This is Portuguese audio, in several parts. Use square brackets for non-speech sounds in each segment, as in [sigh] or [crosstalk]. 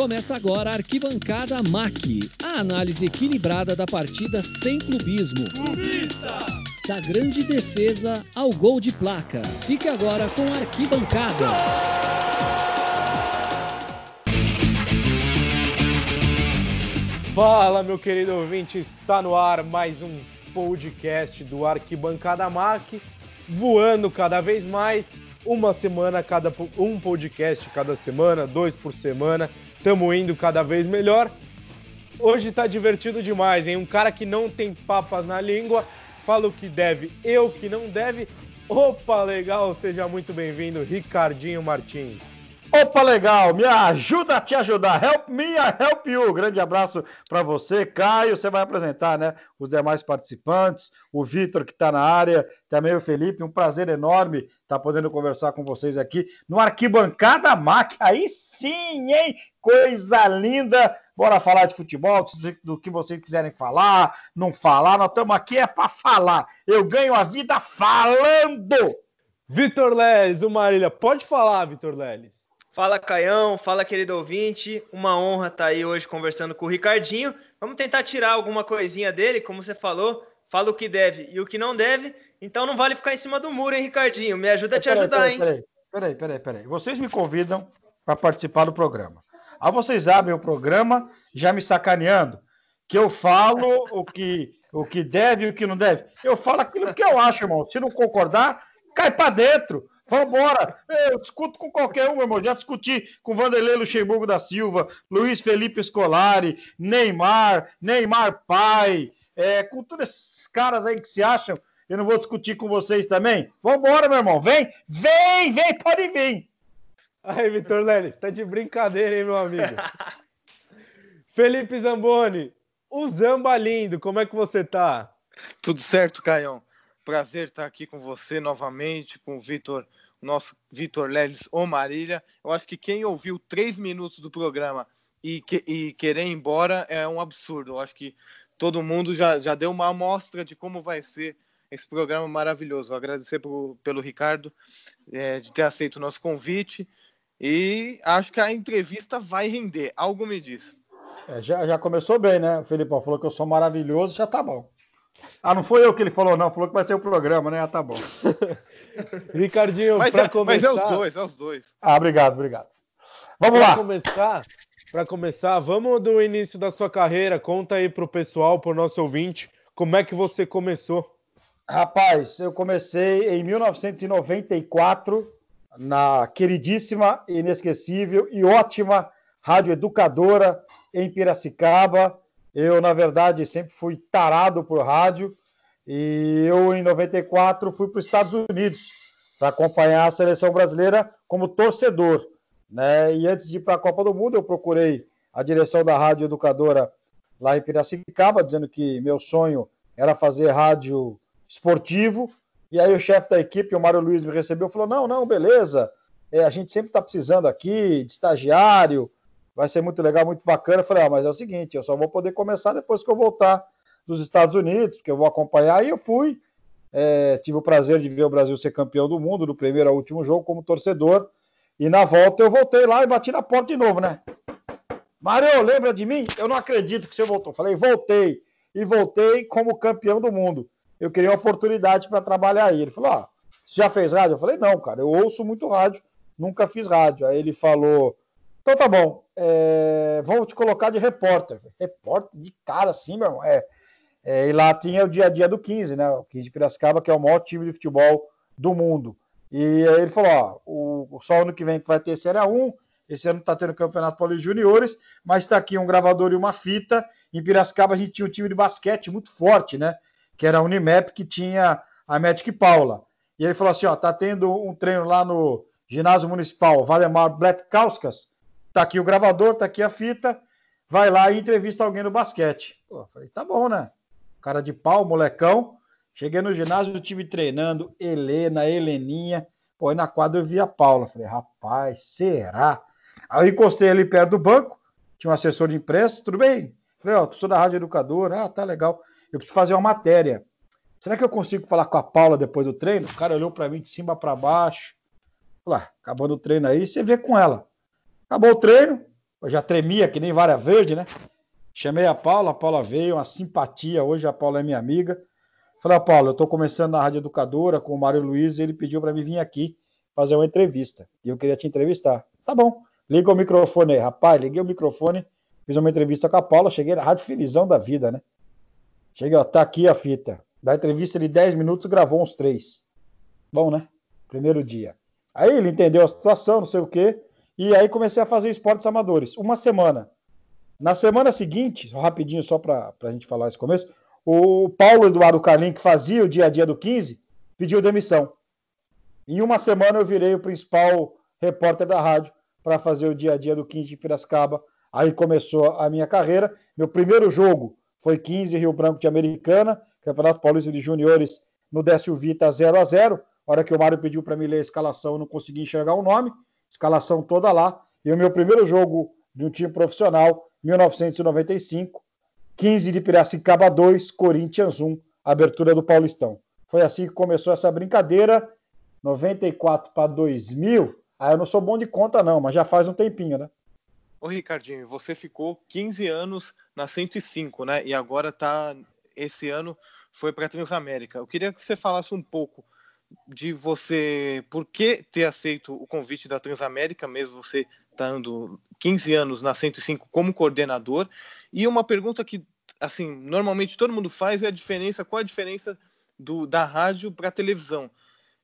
Começa agora a Arquibancada MAC, a análise equilibrada da partida sem clubismo. Clubista! Da grande defesa ao gol de placa. Fique agora com a Arquibancada. Fala, meu querido ouvinte, está no ar mais um podcast do Arquibancada MAC, voando cada vez mais, uma semana cada um podcast cada semana, dois por semana. Estamos indo cada vez melhor. Hoje tá divertido demais, hein? Um cara que não tem papas na língua, fala o que deve, eu que não deve. Opa, legal, seja muito bem-vindo, Ricardinho Martins. Opa, legal, me ajuda a te ajudar. Help me, help you. Grande abraço para você, Caio. Você vai apresentar, né? Os demais participantes, o Vitor que está na área, também o Felipe. Um prazer enorme estar tá podendo conversar com vocês aqui no Arquibancada Mac. Aí sim, hein? Coisa linda. Bora falar de futebol, do que vocês quiserem falar, não falar. Nós estamos aqui é para falar. Eu ganho a vida falando. Vitor Leles, o Marília. Pode falar, Vitor Leles. Fala Caião, fala querido ouvinte, uma honra estar tá aí hoje conversando com o Ricardinho. Vamos tentar tirar alguma coisinha dele, como você falou, fala o que deve e o que não deve. Então não vale ficar em cima do muro, hein, Ricardinho? Me ajuda a te peraí, ajudar, peraí, hein? Peraí, peraí, peraí, peraí. Vocês me convidam para participar do programa. Aí vocês abrem o programa já me sacaneando, que eu falo o que, o que deve e o que não deve. Eu falo aquilo que eu acho, irmão. Se não concordar, cai para dentro. Vambora! Eu discuto com qualquer um, meu irmão. Já discuti com Vanderlei Luxemburgo da Silva, Luiz Felipe Scolari, Neymar, Neymar Pai, é, com todos esses caras aí que se acham. Eu não vou discutir com vocês também? Vambora, meu irmão. Vem, vem, vem, pode vir. Aí, Vitor Leles, tá de brincadeira, hein, meu amigo? [laughs] Felipe Zamboni, o Zamba lindo, como é que você tá? Tudo certo, Caião. Prazer estar aqui com você novamente, com o Vitor nosso Vitor Leles ou Marília. Eu acho que quem ouviu três minutos do programa e, que, e querer ir embora é um absurdo. Eu acho que todo mundo já, já deu uma amostra de como vai ser esse programa maravilhoso. Vou agradecer pro, pelo Ricardo é, de ter aceito o nosso convite e acho que a entrevista vai render. Algo me diz. É, já, já começou bem, né? O Felipão falou que eu sou maravilhoso, já tá bom. Ah, não foi eu que ele falou, não. Falou que vai ser o programa, né? Ah, tá bom. [laughs] Ricardinho, mas, é, começar... mas é os dois, é os dois. Ah, obrigado, obrigado. Vamos pra lá. Começar, para começar, vamos do início da sua carreira. Conta aí pro pessoal, pro nosso ouvinte, como é que você começou? Rapaz, eu comecei em 1994 na queridíssima, inesquecível e ótima Rádio Educadora em Piracicaba. Eu, na verdade, sempre fui tarado por rádio e eu, em 94, fui para os Estados Unidos para acompanhar a seleção brasileira como torcedor. Né? E antes de ir para a Copa do Mundo, eu procurei a direção da Rádio Educadora lá em Piracicaba, dizendo que meu sonho era fazer rádio esportivo. E aí o chefe da equipe, o Mário Luiz, me recebeu e falou: não, não, beleza. É, a gente sempre está precisando aqui de estagiário, vai ser muito legal, muito bacana. Eu falei, ah, mas é o seguinte, eu só vou poder começar depois que eu voltar dos Estados Unidos, porque eu vou acompanhar. E eu fui, é, tive o prazer de ver o Brasil ser campeão do mundo, do primeiro ao último jogo, como torcedor. E na volta eu voltei lá e bati na porta de novo, né? Mário, lembra de mim? Eu não acredito que você voltou. Falei, voltei. E voltei como campeão do mundo. Eu queria uma oportunidade para trabalhar aí. Ele falou: ah, você já fez rádio? Eu falei, não, cara, eu ouço muito rádio, nunca fiz rádio. Aí ele falou: então tá bom, é, vamos te colocar de repórter. Repórter de cara assim, meu irmão. É, é, e lá tinha o dia a dia do 15, né? O 15 de Piracicaba, que é o maior time de futebol do mundo. E aí ele falou: ó, o, só ano que vem que vai ter Série 1, esse ano tá tendo Campeonato Paulista Juniores, mas está aqui um gravador e uma fita. Em Piracicaba a gente tinha um time de basquete muito forte, né? Que era a Unimap, que tinha a Magic Paula. E ele falou assim: ó, tá tendo um treino lá no ginásio municipal Valdemar Bletkauskas, Tá aqui o gravador, tá aqui a fita. Vai lá e entrevista alguém no basquete. Pô, falei, tá bom, né? Cara de pau, molecão. Cheguei no ginásio do time treinando, Helena, Heleninha. Pô, aí na quadra eu vi a Paula. Falei, rapaz, será? Aí eu encostei ali perto do banco, tinha um assessor de imprensa, tudo bem? Falei, ó, oh, sou da Rádio Educadora, ah, tá legal. Eu preciso fazer uma matéria. Será que eu consigo falar com a Paula depois do treino? O cara olhou para mim de cima para baixo. Falei, ah, acabando o treino aí, você vê com ela. Acabou o treino, Eu já tremia que nem vara verde, né? Chamei a Paula, a Paula veio, uma simpatia. Hoje a Paula é minha amiga. Falei, Paulo, eu estou começando na Rádio Educadora com o Mário Luiz e ele pediu para mim vir aqui fazer uma entrevista. E eu queria te entrevistar. Tá bom, liga o microfone aí. Rapaz, liguei o microfone, fiz uma entrevista com a Paula, cheguei na Rádio Felizão da Vida, né? Cheguei, ó, tá aqui a fita. Da entrevista de 10 minutos, gravou uns 3. Bom, né? Primeiro dia. Aí ele entendeu a situação, não sei o quê, e aí comecei a fazer esportes amadores. Uma semana. Na semana seguinte, rapidinho só para a gente falar esse começo, o Paulo Eduardo Carlinhos, que fazia o dia a dia do 15, pediu demissão. Em uma semana eu virei o principal repórter da rádio para fazer o dia a dia do 15 de Piracicaba. Aí começou a minha carreira. Meu primeiro jogo foi 15 Rio Branco de Americana, Campeonato Paulista de Juniores no Décio Vita 0 a 0 a hora que o Mário pediu para me ler a escalação, eu não consegui enxergar o nome, escalação toda lá. E o meu primeiro jogo de um time profissional, 1995, 15 de Piracicaba 2, Corinthians 1, abertura do Paulistão. Foi assim que começou essa brincadeira, 94 para 2000. Ah, eu não sou bom de conta não, mas já faz um tempinho, né? Ô Ricardinho, você ficou 15 anos na 105, né? E agora tá esse ano foi para Transamérica. Eu queria que você falasse um pouco de você, por que ter aceito o convite da Transamérica, mesmo você estando 15 anos na 105 como coordenador, e uma pergunta que, assim, normalmente todo mundo faz é a diferença, qual a diferença do, da rádio para a televisão?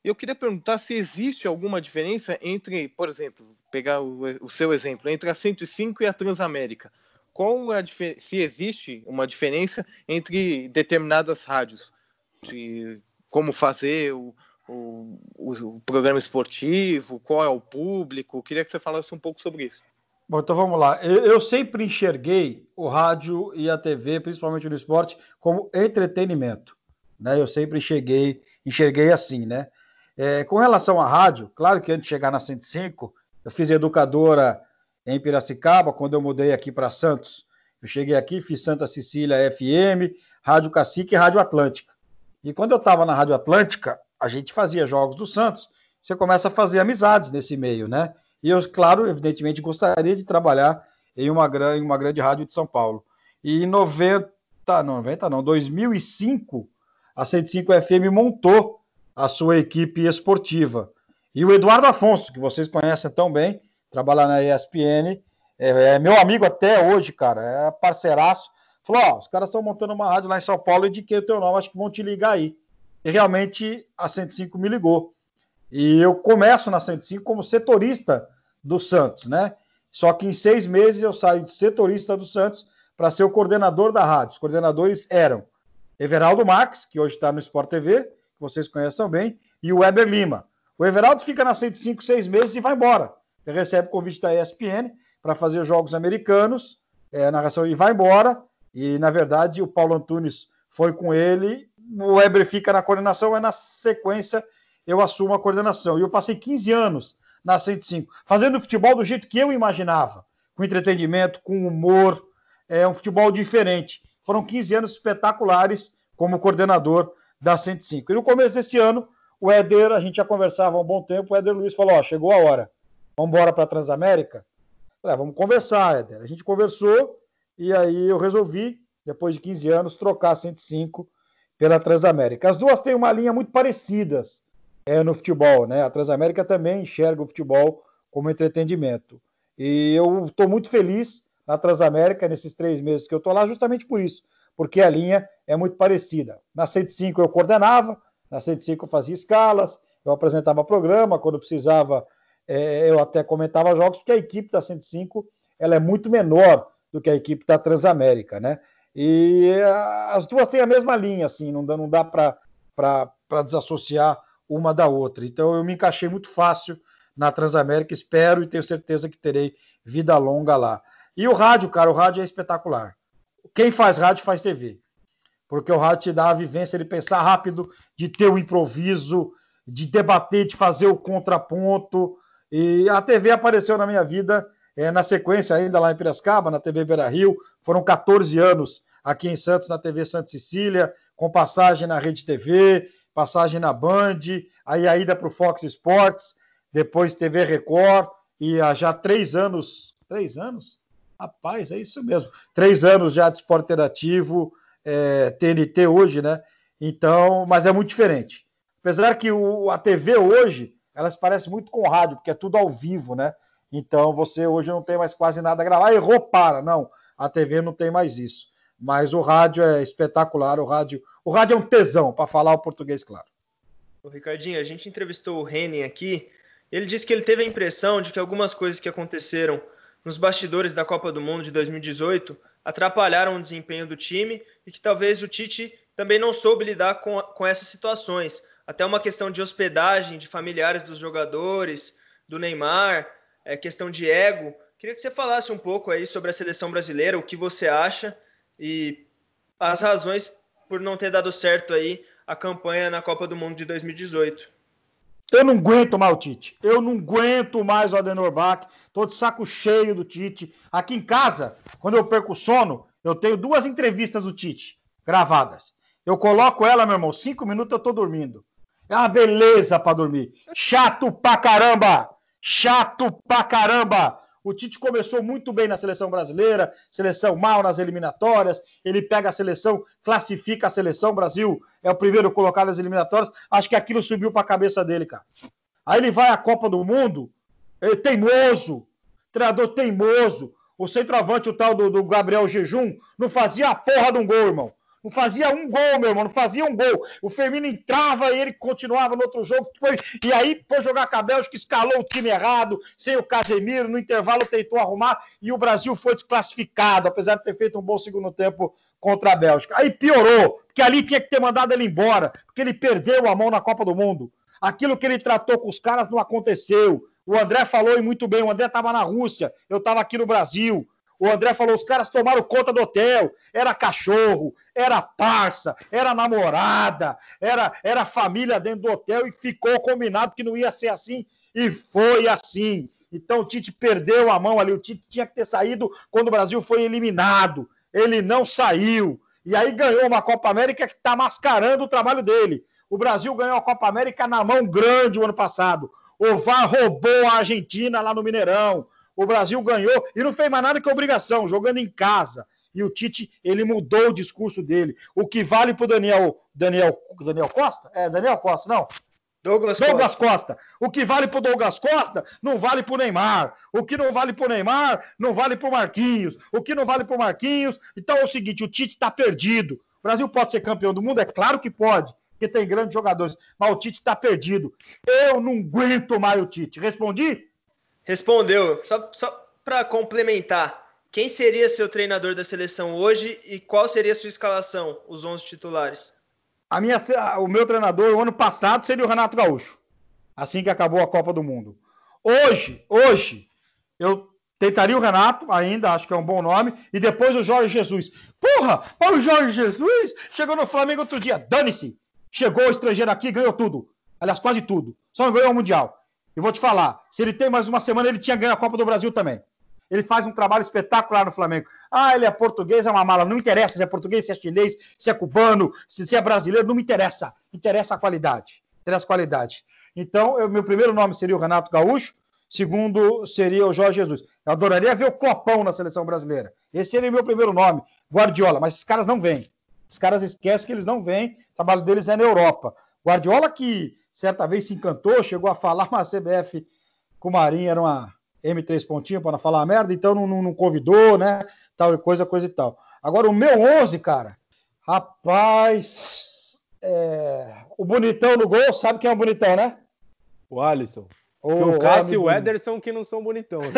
Eu queria perguntar se existe alguma diferença entre, por exemplo, pegar o, o seu exemplo, entre a 105 e a Transamérica. Qual a se existe uma diferença entre determinadas rádios? De como fazer o, o, o, programa esportivo, qual é o público. Queria que você falasse um pouco sobre isso. Bom, então vamos lá. Eu, eu, sempre enxerguei o rádio e a TV, principalmente no esporte, como entretenimento. Né? Eu sempre enxerguei, enxerguei assim, né? É, com relação à rádio, claro que antes de chegar na 105, eu fiz educadora em Piracicaba, quando eu mudei aqui para Santos. Eu cheguei aqui, fiz Santa Cecília FM, Rádio Cacique e Rádio Atlântica. E quando eu estava na Rádio Atlântica, a gente fazia jogos do Santos, você começa a fazer amizades nesse meio, né? E eu, claro, evidentemente, gostaria de trabalhar em uma, em uma grande rádio de São Paulo. E em 90, não, 90 não, 2005, a 105 FM montou a sua equipe esportiva. E o Eduardo Afonso, que vocês conhecem tão bem, trabalha na ESPN, é, é meu amigo até hoje, cara, é parceiraço. Falou: ó, os caras estão montando uma rádio lá em São Paulo, e de que o teu nome, acho que vão te ligar aí. E realmente a 105 me ligou. E eu começo na 105 como setorista do Santos, né? Só que em seis meses eu saio de setorista do Santos para ser o coordenador da rádio. Os coordenadores eram Everaldo Max, que hoje está no Sport TV, que vocês conhecem bem, e o Weber Lima. O Everaldo fica na 105 seis meses e vai embora. Ele recebe convite da ESPN para fazer os jogos americanos, é, narração e vai embora. E, na verdade, o Paulo Antunes foi com ele o Weber fica na coordenação, é na sequência eu assumo a coordenação. E eu passei 15 anos na 105, fazendo futebol do jeito que eu imaginava, com entretenimento, com humor, é um futebol diferente. Foram 15 anos espetaculares como coordenador da 105. E no começo desse ano, o Éder, a gente já conversava há um bom tempo, o Éder Luiz falou: Ó, chegou a hora, vamos embora para a Transamérica? Falei, ah, vamos conversar, Éder. A gente conversou e aí eu resolvi, depois de 15 anos, trocar a 105 pela Transamérica. As duas têm uma linha muito parecidas é, no futebol, né? A Transamérica também enxerga o futebol como entretenimento. E eu estou muito feliz na Transamérica nesses três meses que eu estou lá, justamente por isso, porque a linha é muito parecida. Na 105 eu coordenava, na 105 eu fazia escalas, eu apresentava programa, quando precisava é, eu até comentava jogos, porque a equipe da 105 ela é muito menor do que a equipe da Transamérica, né? E as duas têm a mesma linha, assim, não dá, não dá para desassociar uma da outra. Então eu me encaixei muito fácil na Transamérica, espero e tenho certeza que terei vida longa lá. E o rádio, cara, o rádio é espetacular. Quem faz rádio faz TV. Porque o rádio te dá a vivência de pensar rápido, de ter o improviso, de debater, de fazer o contraponto. E a TV apareceu na minha vida é, na sequência, ainda lá em Piracicaba, na TV Beira Rio, foram 14 anos aqui em Santos, na TV Santa Cecília, com passagem na Rede TV, passagem na Band, aí a ida para o Fox Sports, depois TV Record, e há já três anos, três anos? Rapaz, é isso mesmo. Três anos já de esporte interativo, é, TNT hoje, né? Então, mas é muito diferente. Apesar que o, a TV hoje, ela se parece muito com o rádio, porque é tudo ao vivo, né? Então você hoje não tem mais quase nada a gravar. Errou, para. Não, a TV não tem mais isso. Mas o rádio é espetacular. O rádio, o rádio é um tesão, para falar o português, claro. O Ricardinho, a gente entrevistou o Renin aqui. Ele disse que ele teve a impressão de que algumas coisas que aconteceram nos bastidores da Copa do Mundo de 2018 atrapalharam o desempenho do time e que talvez o Tite também não soube lidar com, com essas situações. Até uma questão de hospedagem de familiares dos jogadores, do Neymar, é, questão de ego. Queria que você falasse um pouco aí sobre a seleção brasileira, o que você acha e as razões por não ter dado certo aí a campanha na Copa do Mundo de 2018. Eu não aguento mais o Tite. Eu não aguento mais o Adenor Bach. Tô de saco cheio do Tite. Aqui em casa, quando eu perco o sono, eu tenho duas entrevistas do Tite gravadas. Eu coloco ela, meu irmão, cinco minutos eu tô dormindo. É uma beleza para dormir. Chato pra caramba! Chato pra caramba! O Tite começou muito bem na seleção brasileira, seleção mal nas eliminatórias. Ele pega a seleção, classifica a seleção. Brasil é o primeiro colocado nas eliminatórias. Acho que aquilo subiu para a cabeça dele, cara. Aí ele vai à Copa do Mundo, ele teimoso, treinador teimoso. O centroavante, o tal do, do Gabriel Jejum, não fazia a porra de um gol, irmão. Não fazia um gol, meu irmão, não fazia um gol. O Firmino entrava e ele continuava no outro jogo. Depois, e aí, por jogar com a Bélgica, escalou o time errado, sem o Casemiro, no intervalo tentou arrumar e o Brasil foi desclassificado, apesar de ter feito um bom segundo tempo contra a Bélgica. Aí piorou, porque ali tinha que ter mandado ele embora, porque ele perdeu a mão na Copa do Mundo. Aquilo que ele tratou com os caras não aconteceu. O André falou e muito bem, o André estava na Rússia, eu estava aqui no Brasil. O André falou: os caras tomaram conta do hotel. Era cachorro, era parça, era namorada, era, era família dentro do hotel e ficou combinado que não ia ser assim e foi assim. Então o Tite perdeu a mão ali. O Tite tinha que ter saído quando o Brasil foi eliminado. Ele não saiu. E aí ganhou uma Copa América que está mascarando o trabalho dele. O Brasil ganhou a Copa América na mão grande o ano passado. O VAR roubou a Argentina lá no Mineirão. O Brasil ganhou e não fez mais nada que obrigação, jogando em casa. E o Tite, ele mudou o discurso dele. O que vale para o Daniel, Daniel, Daniel Costa? É, Daniel Costa, não. Douglas, Douglas Costa. Costa. O que vale para o Douglas Costa não vale para o Neymar. O que não vale para o Neymar não vale para o Marquinhos. O que não vale para o Marquinhos. Então é o seguinte: o Tite está perdido. O Brasil pode ser campeão do mundo? É claro que pode, porque tem grandes jogadores. Mas o Tite está perdido. Eu não aguento mais o Tite. Respondi? Respondeu. Só, só para complementar, quem seria seu treinador da seleção hoje e qual seria sua escalação, os 11 titulares? A minha, o meu treinador, o ano passado, seria o Renato Gaúcho, assim que acabou a Copa do Mundo. Hoje, hoje, eu tentaria o Renato, ainda acho que é um bom nome, e depois o Jorge Jesus. Porra, olha o Jorge Jesus, chegou no Flamengo outro dia, dane-se. Chegou o estrangeiro aqui, ganhou tudo. Aliás, quase tudo. Só não ganhou o Mundial. E vou te falar, se ele tem mais uma semana, ele tinha ganho a Copa do Brasil também. Ele faz um trabalho espetacular no Flamengo. Ah, ele é português, é uma mala. Não interessa se é português, se é chinês, se é cubano, se, é brasileiro, não me interessa. Interessa a qualidade. Interessa a qualidade. Então, eu, meu primeiro nome seria o Renato Gaúcho, segundo seria o Jorge Jesus. Eu adoraria ver o Clopão na seleção brasileira. Esse seria o meu primeiro nome, Guardiola, mas esses caras não vêm. Os caras esquecem que eles não vêm, o trabalho deles é na Europa. Guardiola que certa vez se encantou, chegou a falar, [laughs] mas a CBF com o Marinho era uma M3 pontinho para não falar merda, então não, não, não, convidou, né? Tal coisa, coisa e tal. Agora, o meu 11, cara, rapaz, é... o bonitão no gol, sabe quem é o bonitão, né? O Alisson. O, o Cássio e o Ederson que não são bonitão. Né?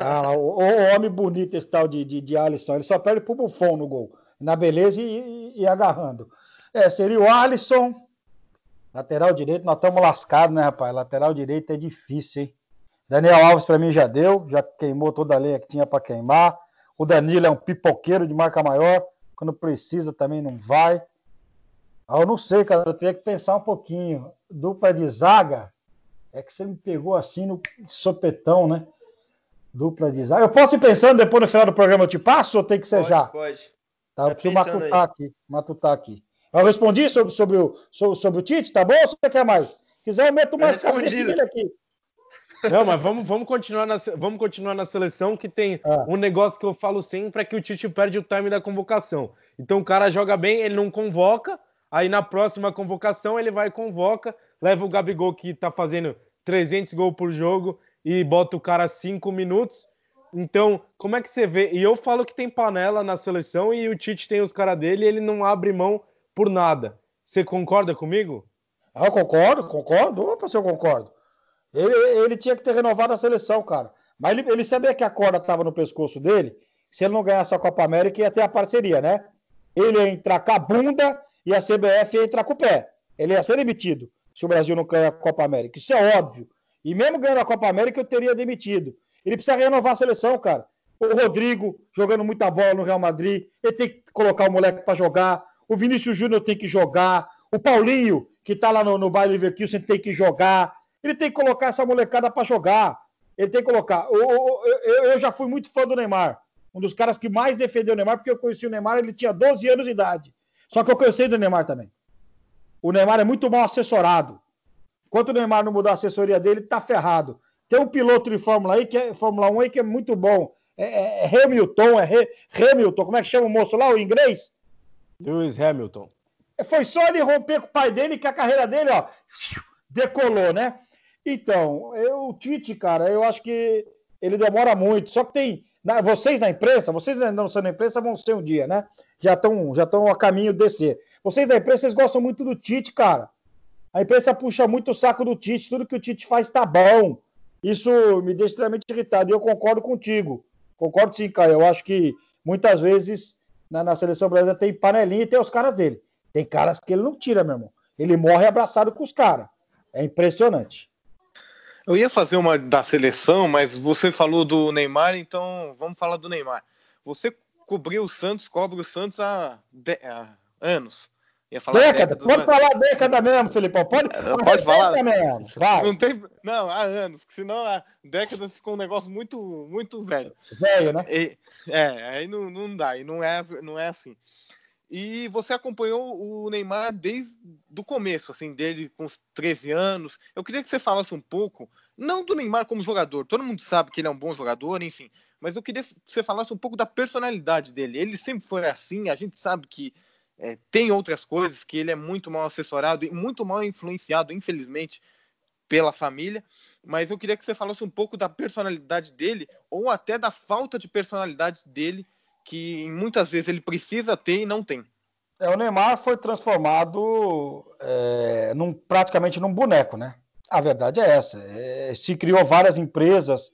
ah, o, o, homem bonito esse tal de, de, de Alisson, ele só perde pro Buffon no gol, na beleza e, e, e agarrando. É, seria o Alisson, Lateral direito, nós estamos lascados, né, rapaz? Lateral direito é difícil, hein? Daniel Alves para mim já deu, já queimou toda a lenha que tinha para queimar. O Danilo é um pipoqueiro de marca maior, quando precisa também não vai. Ah, eu não sei, cara, eu teria que pensar um pouquinho. Dupla de zaga, é que você me pegou assim no sopetão, né? Dupla de zaga. Eu posso ir pensando depois no final do programa eu te passo ou tem que ser pode, já? Pode. Tá, eu preciso matutar aí. aqui, matutar aqui. Eu respondi sobre, sobre, o, sobre, sobre o Tite, tá bom ou você quer mais? Se quiser, eu meto mais cacete aqui. Não, mas vamos, vamos, continuar na, vamos continuar na seleção, que tem ah. um negócio que eu falo sempre, é que o Tite perde o time da convocação. Então o cara joga bem, ele não convoca, aí na próxima convocação ele vai e convoca, leva o Gabigol que tá fazendo 300 gols por jogo e bota o cara 5 minutos. Então, como é que você vê? E eu falo que tem panela na seleção e o Tite tem os caras dele e ele não abre mão por nada. Você concorda comigo? Ah, eu concordo, concordo. Opa, se eu concordo. Ele, ele tinha que ter renovado a seleção, cara. Mas ele, ele sabia que a corda estava no pescoço dele. Se ele não ganhasse a Copa América, ia ter a parceria, né? Ele ia entrar com a bunda e a CBF ia entrar com o pé. Ele ia ser demitido se o Brasil não ganhar a Copa América. Isso é óbvio. E mesmo ganhando a Copa América, eu teria demitido. Ele precisa renovar a seleção, cara. O Rodrigo jogando muita bola no Real Madrid, ele tem que colocar o moleque para jogar. O Vinícius Júnior tem que jogar. O Paulinho, que tá lá no, no Baile Leverkusen, tem que jogar. Ele tem que colocar essa molecada para jogar. Ele tem que colocar. Eu, eu, eu, já fui muito fã do Neymar. Um dos caras que mais defendeu o Neymar, porque eu conheci o Neymar, ele tinha 12 anos de idade. Só que eu conheci do Neymar também. O Neymar é muito mal assessorado. Enquanto o Neymar não mudar a assessoria dele, tá ferrado. Tem um piloto de Fórmula, aí, que é, Fórmula 1 aí que é muito bom. É, é, é Hamilton, é Hamilton, como é que chama o moço lá, o inglês? Lewis Hamilton. Foi só ele romper com o pai dele que a carreira dele, ó, decolou, né? Então, eu, o Tite, cara, eu acho que ele demora muito. Só que tem. Na, vocês na imprensa, vocês ainda não são na imprensa, vão ser um dia, né? Já estão já a caminho de descer. Vocês da imprensa, vocês gostam muito do Tite, cara. A imprensa puxa muito o saco do Tite, tudo que o Tite faz tá bom. Isso me deixa extremamente irritado. E eu concordo contigo. Concordo sim, Caio. Eu acho que muitas vezes na, na seleção brasileira tem panelinha e tem os caras dele. Tem caras que ele não tira, meu irmão. Ele morre abraçado com os caras. É impressionante. Eu ia fazer uma da seleção, mas você falou do Neymar, então vamos falar do Neymar. Você cobriu o Santos, cobre o Santos há, de... há anos. Ia falar década, décadas, pode falar década mesmo, Felipão. Pode, pode falar. Mesmo. Vai. Não, tem, não, há anos, porque senão há décadas ficou um negócio muito, muito velho. Velho, né? E, é, aí não, não dá, e não é, não é assim. E você acompanhou o Neymar desde o começo, assim, dele com os 13 anos. Eu queria que você falasse um pouco, não do Neymar como jogador, todo mundo sabe que ele é um bom jogador, enfim, mas eu queria que você falasse um pouco da personalidade dele. Ele sempre foi assim, a gente sabe que é, tem outras coisas, que ele é muito mal assessorado e muito mal influenciado, infelizmente, pela família, mas eu queria que você falasse um pouco da personalidade dele, ou até da falta de personalidade dele que muitas vezes ele precisa ter e não tem. É, o Neymar foi transformado é, num, praticamente num boneco, né? A verdade é essa. É, se criou várias empresas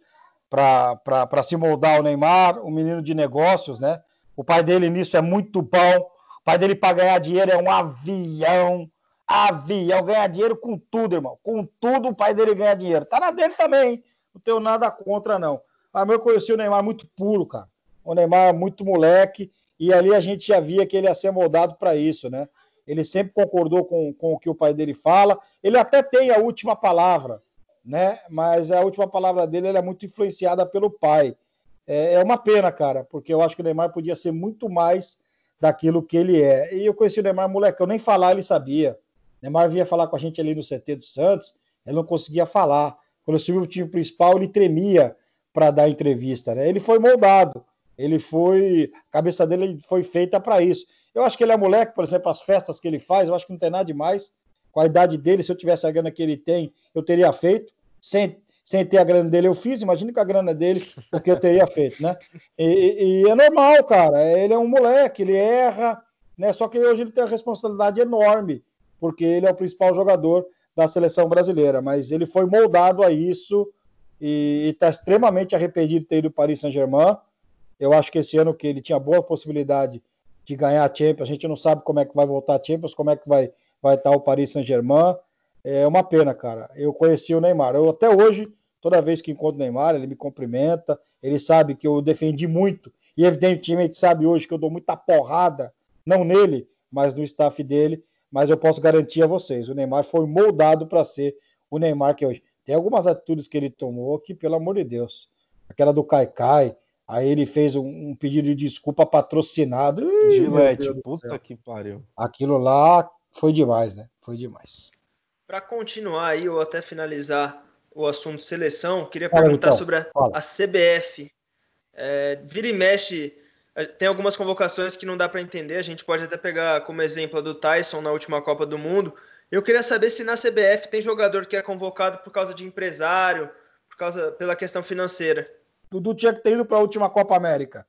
para se moldar o Neymar, um menino de negócios, né? O pai dele nisso é muito bom. Pai dele para ganhar dinheiro é um avião. Avião, ganhar dinheiro com tudo, irmão. Com tudo o pai dele ganha dinheiro. Tá na dele também. Não tenho nada contra, não. Mas eu conheci o Neymar muito puro, cara o Neymar muito moleque, e ali a gente já via que ele ia ser moldado para isso, né? Ele sempre concordou com, com o que o pai dele fala. Ele até tem a última palavra, né? Mas a última palavra dele é muito influenciada pelo pai. É, é uma pena, cara, porque eu acho que o Neymar podia ser muito mais daquilo que ele é. E eu conheci o Neymar eu nem falar ele sabia. O Neymar vinha falar com a gente ali no CT do Santos, ele não conseguia falar. Quando eu subi o time principal, ele tremia para dar entrevista, né? Ele foi moldado. Ele foi. A cabeça dele foi feita para isso. Eu acho que ele é moleque, por exemplo, as festas que ele faz, eu acho que não tem nada demais. Com a idade dele, se eu tivesse a grana que ele tem, eu teria feito. Sem, sem ter a grana dele, eu fiz. Imagina com a grana dele, o que eu teria feito, né? E, e, é normal, cara. Ele é um moleque, ele erra, né? Só que hoje ele tem uma responsabilidade enorme, porque ele é o principal jogador da seleção brasileira. Mas ele foi moldado a isso e está extremamente arrependido de ter ido para Paris Saint-Germain eu acho que esse ano que ele tinha boa possibilidade de ganhar a Champions, a gente não sabe como é que vai voltar a Champions, como é que vai, vai estar o Paris Saint-Germain. É uma pena, cara. Eu conheci o Neymar. Eu até hoje, toda vez que encontro o Neymar, ele me cumprimenta, ele sabe que eu defendi muito, e evidentemente sabe hoje que eu dou muita porrada, não nele, mas no staff dele. Mas eu posso garantir a vocês, o Neymar foi moldado para ser o Neymar que é hoje. Tem algumas atitudes que ele tomou que, pelo amor de Deus, aquela do Caicai, Aí ele fez um, um pedido de desculpa patrocinado. Gilete, puta que pariu. Aquilo lá foi demais, né? Foi demais. Para continuar aí, ou até finalizar o assunto seleção, queria perguntar então, sobre a, a CBF. É, vira e mexe, é, tem algumas convocações que não dá para entender. A gente pode até pegar como exemplo a do Tyson na última Copa do Mundo. Eu queria saber se na CBF tem jogador que é convocado por causa de empresário, por causa pela questão financeira. Dudu tinha que ter ido para a última Copa América.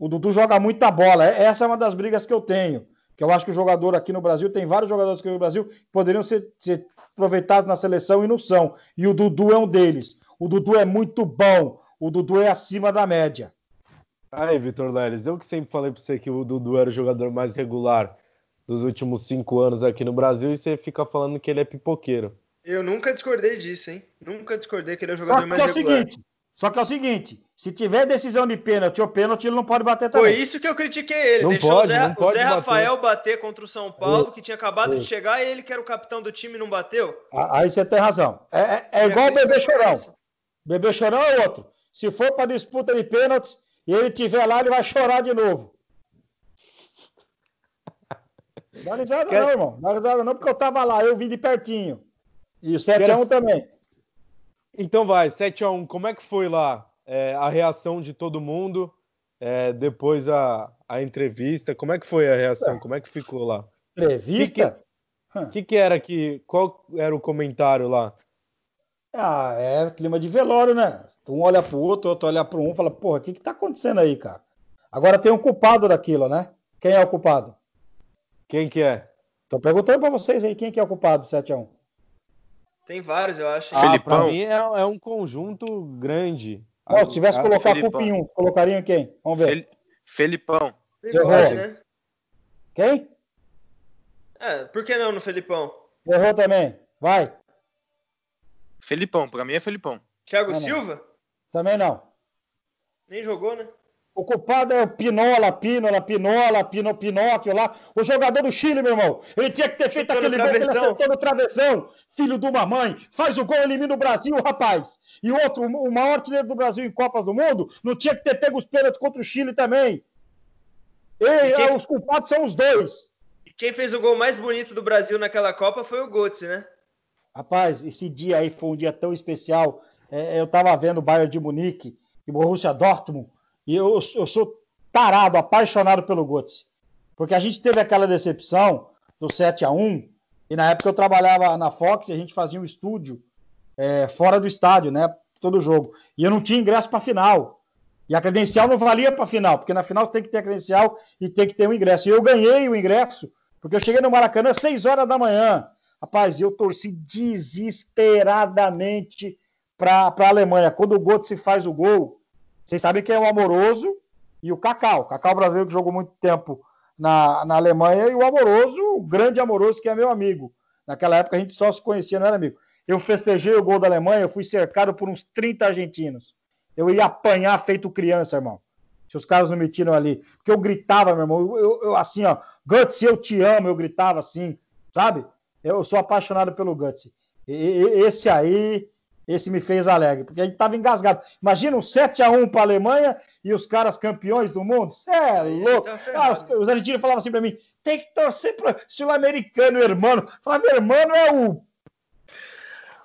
O Dudu joga muita bola. É, essa é uma das brigas que eu tenho. Que eu acho que o jogador aqui no Brasil, tem vários jogadores aqui no Brasil que poderiam ser, ser aproveitados na seleção e não são. E o Dudu é um deles. O Dudu é muito bom. O Dudu é acima da média. Aí, Vitor Leles, eu que sempre falei para você que o Dudu era o jogador mais regular dos últimos cinco anos aqui no Brasil e você fica falando que ele é pipoqueiro. Eu nunca discordei disso, hein? Nunca discordei que ele é o jogador só mais é regular. O seguinte, só que é o seguinte, se tiver decisão de pênalti ou pênalti, ele não pode bater também. Foi isso que eu critiquei ele. Não Deixou pode, o Zé, o Zé Rafael bater contra o São Paulo, que tinha acabado de chegar, e ele que era o capitão do time não bateu. Aí você tem razão. É, é, é igual o Bebê Chorão. Bebê Chorão é outro. Se for para disputa de pênaltis e ele tiver lá, ele vai chorar de novo. Dá risada Quer... não, irmão. Dá risada não, porque eu tava lá, eu vi de pertinho. E o 7x1 Quero... também. Então vai, 7x1, como é que foi lá é, a reação de todo mundo é, depois a, a entrevista? Como é que foi a reação? Como é que ficou lá? Entrevista? O que, que, que, era que. Qual era o comentário lá? Ah, é clima de velório, né? Um olha pro outro, outro olha pro um fala, porra, o que que tá acontecendo aí, cara? Agora tem um culpado daquilo, né? Quem é o culpado? Quem que é? Tô perguntando pra vocês aí, quem que é o culpado do 7x1? Tem vários, eu acho. Ah, Felipão. pra mim é, é um conjunto grande. Se tivesse que colocar Felipão. culpa em um, colocariam quem? Vamos ver. Fel... Felipão. Errou. né? Quem? É, por que não no Felipão? Errou também. Vai. Felipão, pra mim é Felipão. Thiago não, Silva? Não. Também não. Nem jogou, né? O culpado é o Pinola, Pinola, Pinola, Pino, Pinóquio lá. O jogador do Chile, meu irmão. Ele tinha que ter feito Chutando aquele gol que ele acertou no travessão. Filho de uma mãe. Faz o gol, elimina o Brasil, rapaz. E outro, o maior artilheiro do Brasil em Copas do Mundo, não tinha que ter pego os pênaltis contra o Chile também. E, quem... Os culpados são os dois. E quem fez o gol mais bonito do Brasil naquela Copa foi o Götze, né? Rapaz, esse dia aí foi um dia tão especial. É, eu tava vendo o Bayern de Munique e o Borussia Dortmund e eu, eu sou tarado, apaixonado pelo Götze. Porque a gente teve aquela decepção do 7 a 1 e na época eu trabalhava na Fox e a gente fazia um estúdio é, fora do estádio, né? Todo jogo. E eu não tinha ingresso para final. E a credencial não valia para final, porque na final você tem que ter a credencial e tem que ter um ingresso. E eu ganhei o ingresso, porque eu cheguei no Maracanã às 6 horas da manhã. Rapaz, eu torci desesperadamente para a Alemanha. Quando o Götze faz o gol, vocês sabem que é o Amoroso e o Cacau. Cacau brasileiro que jogou muito tempo na, na Alemanha e o Amoroso, o grande Amoroso, que é meu amigo. Naquela época a gente só se conhecia, não era amigo. Eu festejei o gol da Alemanha, eu fui cercado por uns 30 argentinos. Eu ia apanhar feito criança, irmão. Se os caras não me tiram ali. Porque eu gritava, meu irmão. Eu, eu, eu assim, ó, Guts, eu te amo. Eu gritava assim, sabe? Eu sou apaixonado pelo Guts. E, esse aí esse me fez alegre, porque a gente estava engasgado. Imagina um 7x1 para a Alemanha e os caras campeões do mundo. Você é louco. Ah, os, os argentinos falavam assim para mim: tem que torcer para sul-americano, irmão. Falava, irmão é o.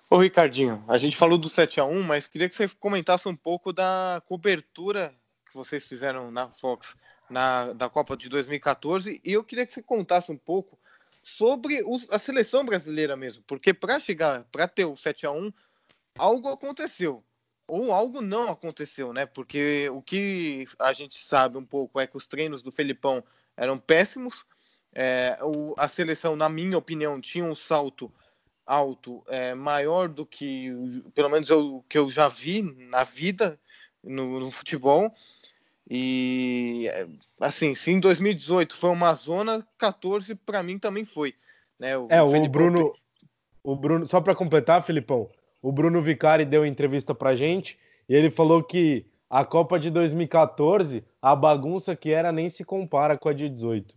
Ô, Ricardinho, a gente falou do 7x1, mas queria que você comentasse um pouco da cobertura que vocês fizeram na Fox na, da Copa de 2014 e eu queria que você contasse um pouco sobre os, a seleção brasileira mesmo, porque para chegar, para ter o 7 a 1 algo aconteceu. Ou algo não aconteceu, né? Porque o que a gente sabe um pouco é que os treinos do Felipão eram péssimos. É, o, a seleção, na minha opinião, tinha um salto alto é, maior do que, pelo menos, o que eu já vi na vida no, no futebol. E assim, se em 2018 foi uma zona, 14 para mim também foi. Né? O, é, o, o Bruno, o Bruno, só para completar, Filipão, o Bruno Vicari deu entrevista pra gente e ele falou que a Copa de 2014, a bagunça que era nem se compara com a de 18.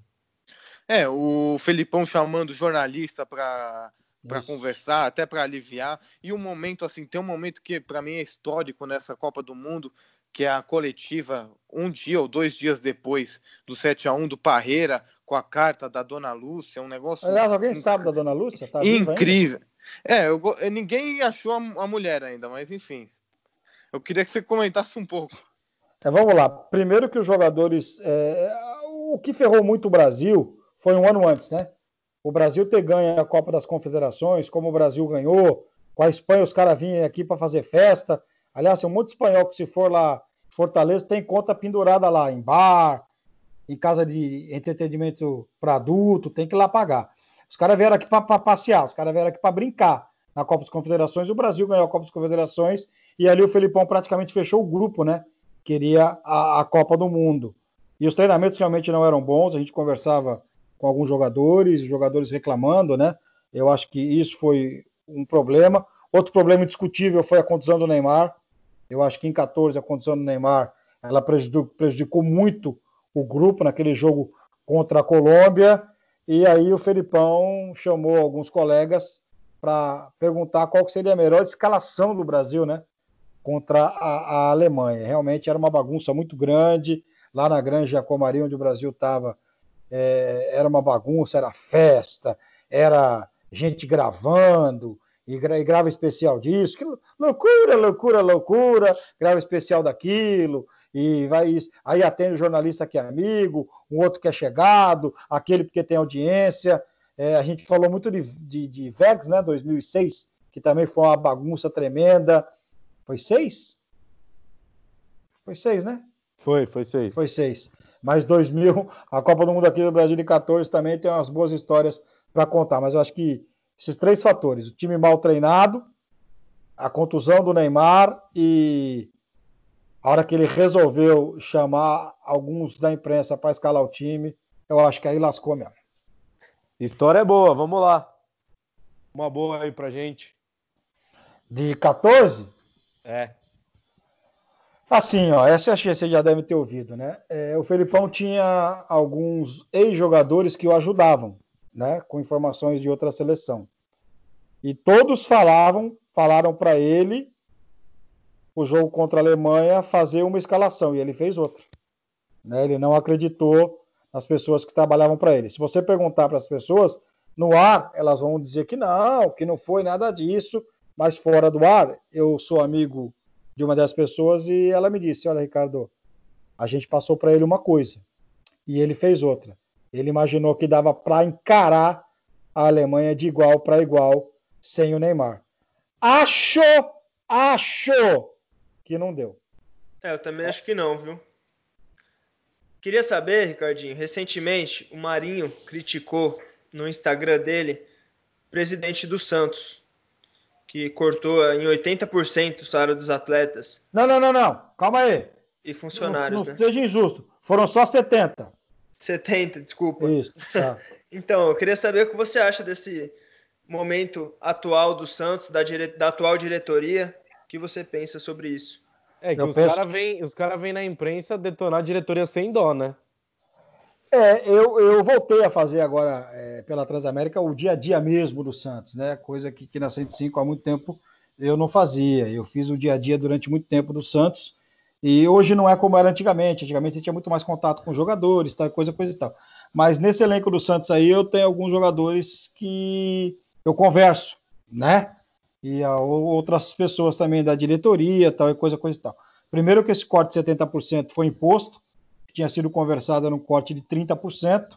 É, o Felipão chamando jornalista para para conversar, até para aliviar. E um momento assim, tem um momento que para mim é histórico nessa Copa do Mundo, que é a coletiva um dia ou dois dias depois do 7 a 1 do Parreira com a carta da Dona Lúcia, um negócio Aliás, alguém sabe da Dona Lúcia? Tá incrível. É, eu, ninguém achou a, a mulher ainda, mas enfim. Eu queria que você comentasse um pouco. É, vamos lá. Primeiro que os jogadores. É, o que ferrou muito o Brasil foi um ano antes, né? O Brasil ter ganho a Copa das Confederações, como o Brasil ganhou, com a Espanha os caras vinham aqui para fazer festa. Aliás, tem um monte de espanhol que se for lá Fortaleza tem conta pendurada lá em bar, em casa de entretenimento para adulto, tem que ir lá pagar. Os caras vieram aqui para passear, os caras vieram aqui para brincar na Copa das Confederações. O Brasil ganhou a Copa das Confederações e ali o Felipão praticamente fechou o grupo, né? Queria a, a Copa do Mundo. E os treinamentos realmente não eram bons, a gente conversava com alguns jogadores, jogadores reclamando, né? Eu acho que isso foi um problema. Outro problema indiscutível foi a contusão do Neymar. Eu acho que em 14 a condição do Neymar ela prejudicou, prejudicou muito o grupo naquele jogo contra a Colômbia. E aí o Felipão chamou alguns colegas para perguntar qual seria a melhor escalação do Brasil, né? Contra a, a, Alemanha. Realmente era uma bagunça muito grande. Lá na Granja Comari, onde o Brasil estava, é, era uma bagunça, era festa, era gente gravando, e, e grava especial disso, que loucura, loucura, loucura, grava especial daquilo, e vai isso. Aí atende o jornalista que é amigo, um outro que é chegado, aquele porque tem audiência. É, a gente falou muito de, de, de Vex, né, 2006, que também foi uma bagunça tremenda. Foi seis? Foi seis, né? Foi, foi seis. Foi seis. Mas 2000, a Copa do Mundo aqui do Brasil de 14 também tem umas boas histórias para contar, mas eu acho que esses três fatores: o time mal treinado, a contusão do Neymar e a hora que ele resolveu chamar alguns da imprensa para escalar o time, eu acho que aí lascou mesmo. História é boa, vamos lá. Uma boa aí pra gente. De 14? É. Assim, ó, essa eu acho que você já deve ter ouvido, né? É, o Felipão tinha alguns ex-jogadores que o ajudavam né, com informações de outra seleção. E todos falavam, falaram para ele o jogo contra a Alemanha fazer uma escalação e ele fez outra. Né? Ele não acreditou nas pessoas que trabalhavam para ele. Se você perguntar para as pessoas no ar, elas vão dizer que não, que não foi nada disso, mas fora do ar, eu sou amigo de uma das pessoas e ela me disse: Olha, Ricardo, a gente passou para ele uma coisa e ele fez outra. Ele imaginou que dava para encarar a Alemanha de igual para igual sem o Neymar. Achou, achou que não deu. É, eu também acho que não, viu? Queria saber, Ricardinho, recentemente o Marinho criticou no Instagram dele o presidente do Santos, que cortou em 80% o salário dos atletas. Não, não, não, não. Calma aí. E funcionários, não, não né? seja injusto. Foram só 70. 70, desculpa. Isso, tá. [laughs] então, eu queria saber o que você acha desse momento atual do Santos, da, dire... da atual diretoria. O que você pensa sobre isso? É que eu os penso... caras vêm cara vem na imprensa detonar a diretoria sem dó, né? É, eu, eu voltei a fazer agora é, pela Transamérica o dia a dia mesmo do Santos, né? Coisa que, que na 105 há muito tempo eu não fazia. Eu fiz o dia a dia durante muito tempo do Santos e hoje não é como era antigamente. Antigamente você tinha muito mais contato com jogadores, tal, coisa, coisa e tal. Mas nesse elenco do Santos aí eu tenho alguns jogadores que eu converso, né? E outras pessoas também da diretoria, tal, e coisa, coisa e tal. Primeiro que esse corte de 70% foi imposto, tinha sido conversado no corte de 30%.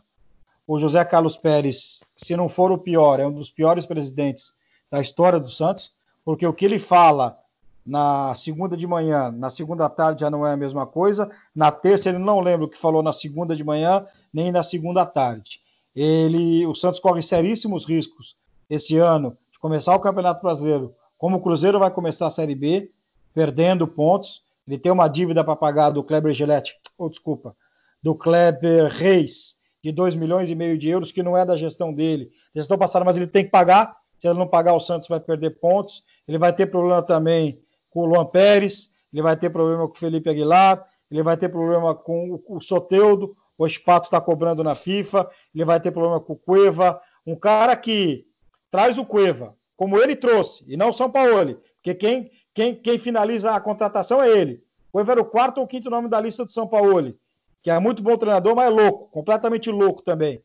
O José Carlos Pérez, se não for o pior, é um dos piores presidentes da história do Santos, porque o que ele fala na segunda de manhã, na segunda tarde já não é a mesma coisa, na terça ele não lembra o que falou na segunda de manhã, nem na segunda tarde. Ele, o Santos corre seríssimos riscos esse ano de começar o Campeonato Brasileiro, como o Cruzeiro vai começar a Série B, perdendo pontos. Ele tem uma dívida para pagar do Kleber Gillette, ou oh, desculpa, do Kleber Reis, de 2 milhões e meio de euros, que não é da gestão dele. Gestão passada, mas ele tem que pagar. Se ele não pagar, o Santos vai perder pontos. Ele vai ter problema também com o Luan Pérez, ele vai ter problema com o Felipe Aguilar, ele vai ter problema com o Soteudo, o Espato está cobrando na FIFA, ele vai ter problema com o Cueva, um cara que traz o Cueva, como ele trouxe, e não o São Paulo, porque quem, quem, quem finaliza a contratação é ele. O Cueva era o quarto ou quinto nome da lista do São Paulo, que é muito bom treinador, mas é louco, completamente louco também.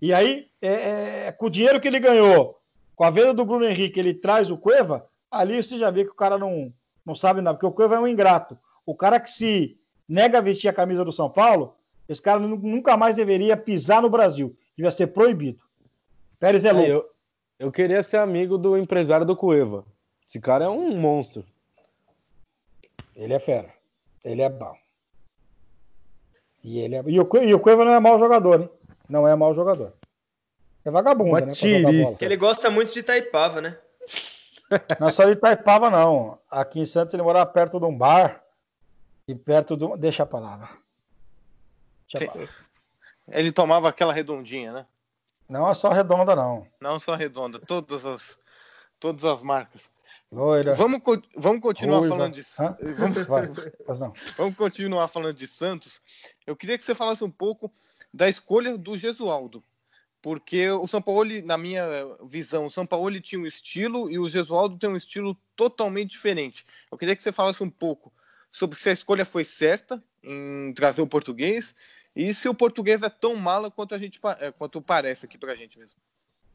E aí, é, é, com o dinheiro que ele ganhou, Com a venda do Bruno Henrique, ele traz o Cueva, ali você já vê que o cara não, não sabe nada, porque o Cueva é um ingrato. O cara que se nega a vestir a camisa do São Paulo, esse cara nunca mais deveria pisar no Brasil. Devia ser proibido. Pérez é louco. eu, eu queria ser amigo do empresário do Cueva. Esse cara é um monstro. Ele é fera. Ele é bom. E, ele é... e, o, e o Cueva não é mau jogador, hein? Não é mau jogador. É vagabundo, Uma né? Que ele gosta muito de Itaipava, né? [laughs] Não é só de Itaipava, não. Aqui em Santos ele morava perto de um bar. E perto do. Deixa a palavra. Deixa a palavra. Ele tomava aquela redondinha, né? Não é só redonda, não. Não só redonda, todas as, todas as marcas. Loira. Vamos, vamos continuar Ruiva. falando de vamos, Vai, vamos continuar falando de Santos. Eu queria que você falasse um pouco da escolha do Gesualdo. Porque o São Paulo, na minha visão, o São Paulo tinha um estilo e o Gesualdo tem um estilo totalmente diferente. Eu queria que você falasse um pouco sobre se a escolha foi certa em trazer o português e se o português é tão mala quanto a gente é, quanto parece aqui pra gente mesmo.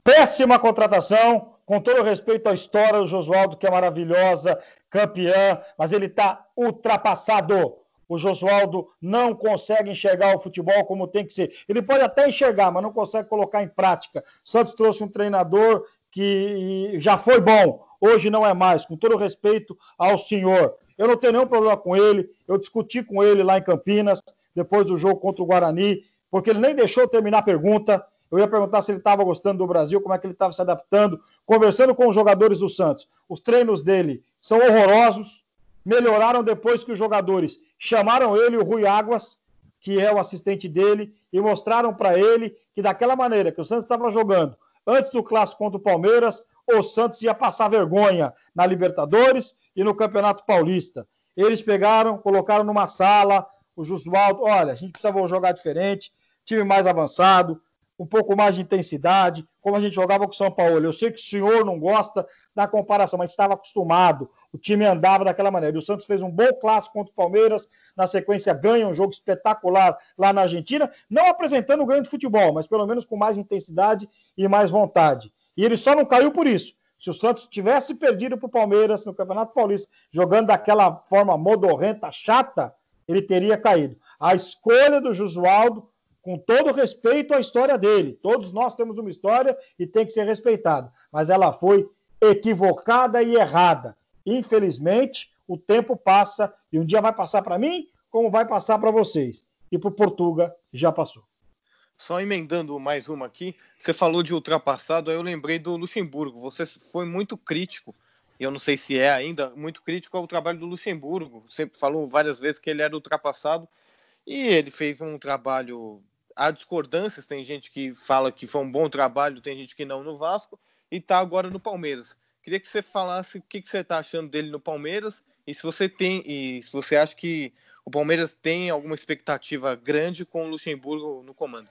Péssima contratação, com todo respeito à história do Josualdo, que é maravilhosa, campeã, mas ele está ultrapassado. O Josualdo não consegue enxergar o futebol como tem que ser. Ele pode até enxergar, mas não consegue colocar em prática. Santos trouxe um treinador que já foi bom, hoje não é mais, com todo respeito ao senhor. Eu não tenho nenhum problema com ele, eu discuti com ele lá em Campinas, depois do jogo contra o Guarani, porque ele nem deixou terminar a pergunta. Eu ia perguntar se ele estava gostando do Brasil, como é que ele estava se adaptando, conversando com os jogadores do Santos. Os treinos dele são horrorosos, melhoraram depois que os jogadores chamaram ele, o Rui Águas, que é o assistente dele, e mostraram para ele que daquela maneira que o Santos estava jogando antes do clássico contra o Palmeiras, o Santos ia passar vergonha na Libertadores e no Campeonato Paulista. Eles pegaram, colocaram numa sala, o Josualdo, olha, a gente precisa jogar diferente, time mais avançado, um pouco mais de intensidade, como a gente jogava com o São Paulo. Eu sei que o senhor não gosta da comparação, mas estava acostumado, o time andava daquela maneira. E o Santos fez um bom clássico contra o Palmeiras, na sequência ganha um jogo espetacular lá na Argentina, não apresentando um grande futebol, mas pelo menos com mais intensidade e mais vontade. E ele só não caiu por isso. Se o Santos tivesse perdido para o Palmeiras no Campeonato Paulista, jogando daquela forma modorrenta, chata, ele teria caído. A escolha do Josualdo, com todo respeito à história dele, todos nós temos uma história e tem que ser respeitado, mas ela foi equivocada e errada. Infelizmente, o tempo passa e um dia vai passar para mim, como vai passar para vocês. E para o Portuga já passou. Só emendando mais uma aqui, você falou de ultrapassado, aí eu lembrei do Luxemburgo. Você foi muito crítico, e eu não sei se é ainda, muito crítico ao trabalho do Luxemburgo. Sempre falou várias vezes que ele era ultrapassado, e ele fez um trabalho. Há discordâncias, tem gente que fala que foi um bom trabalho, tem gente que não no Vasco, e está agora no Palmeiras. Queria que você falasse o que, que você está achando dele no Palmeiras, e se você tem, e se você acha que o Palmeiras tem alguma expectativa grande com o Luxemburgo no comando.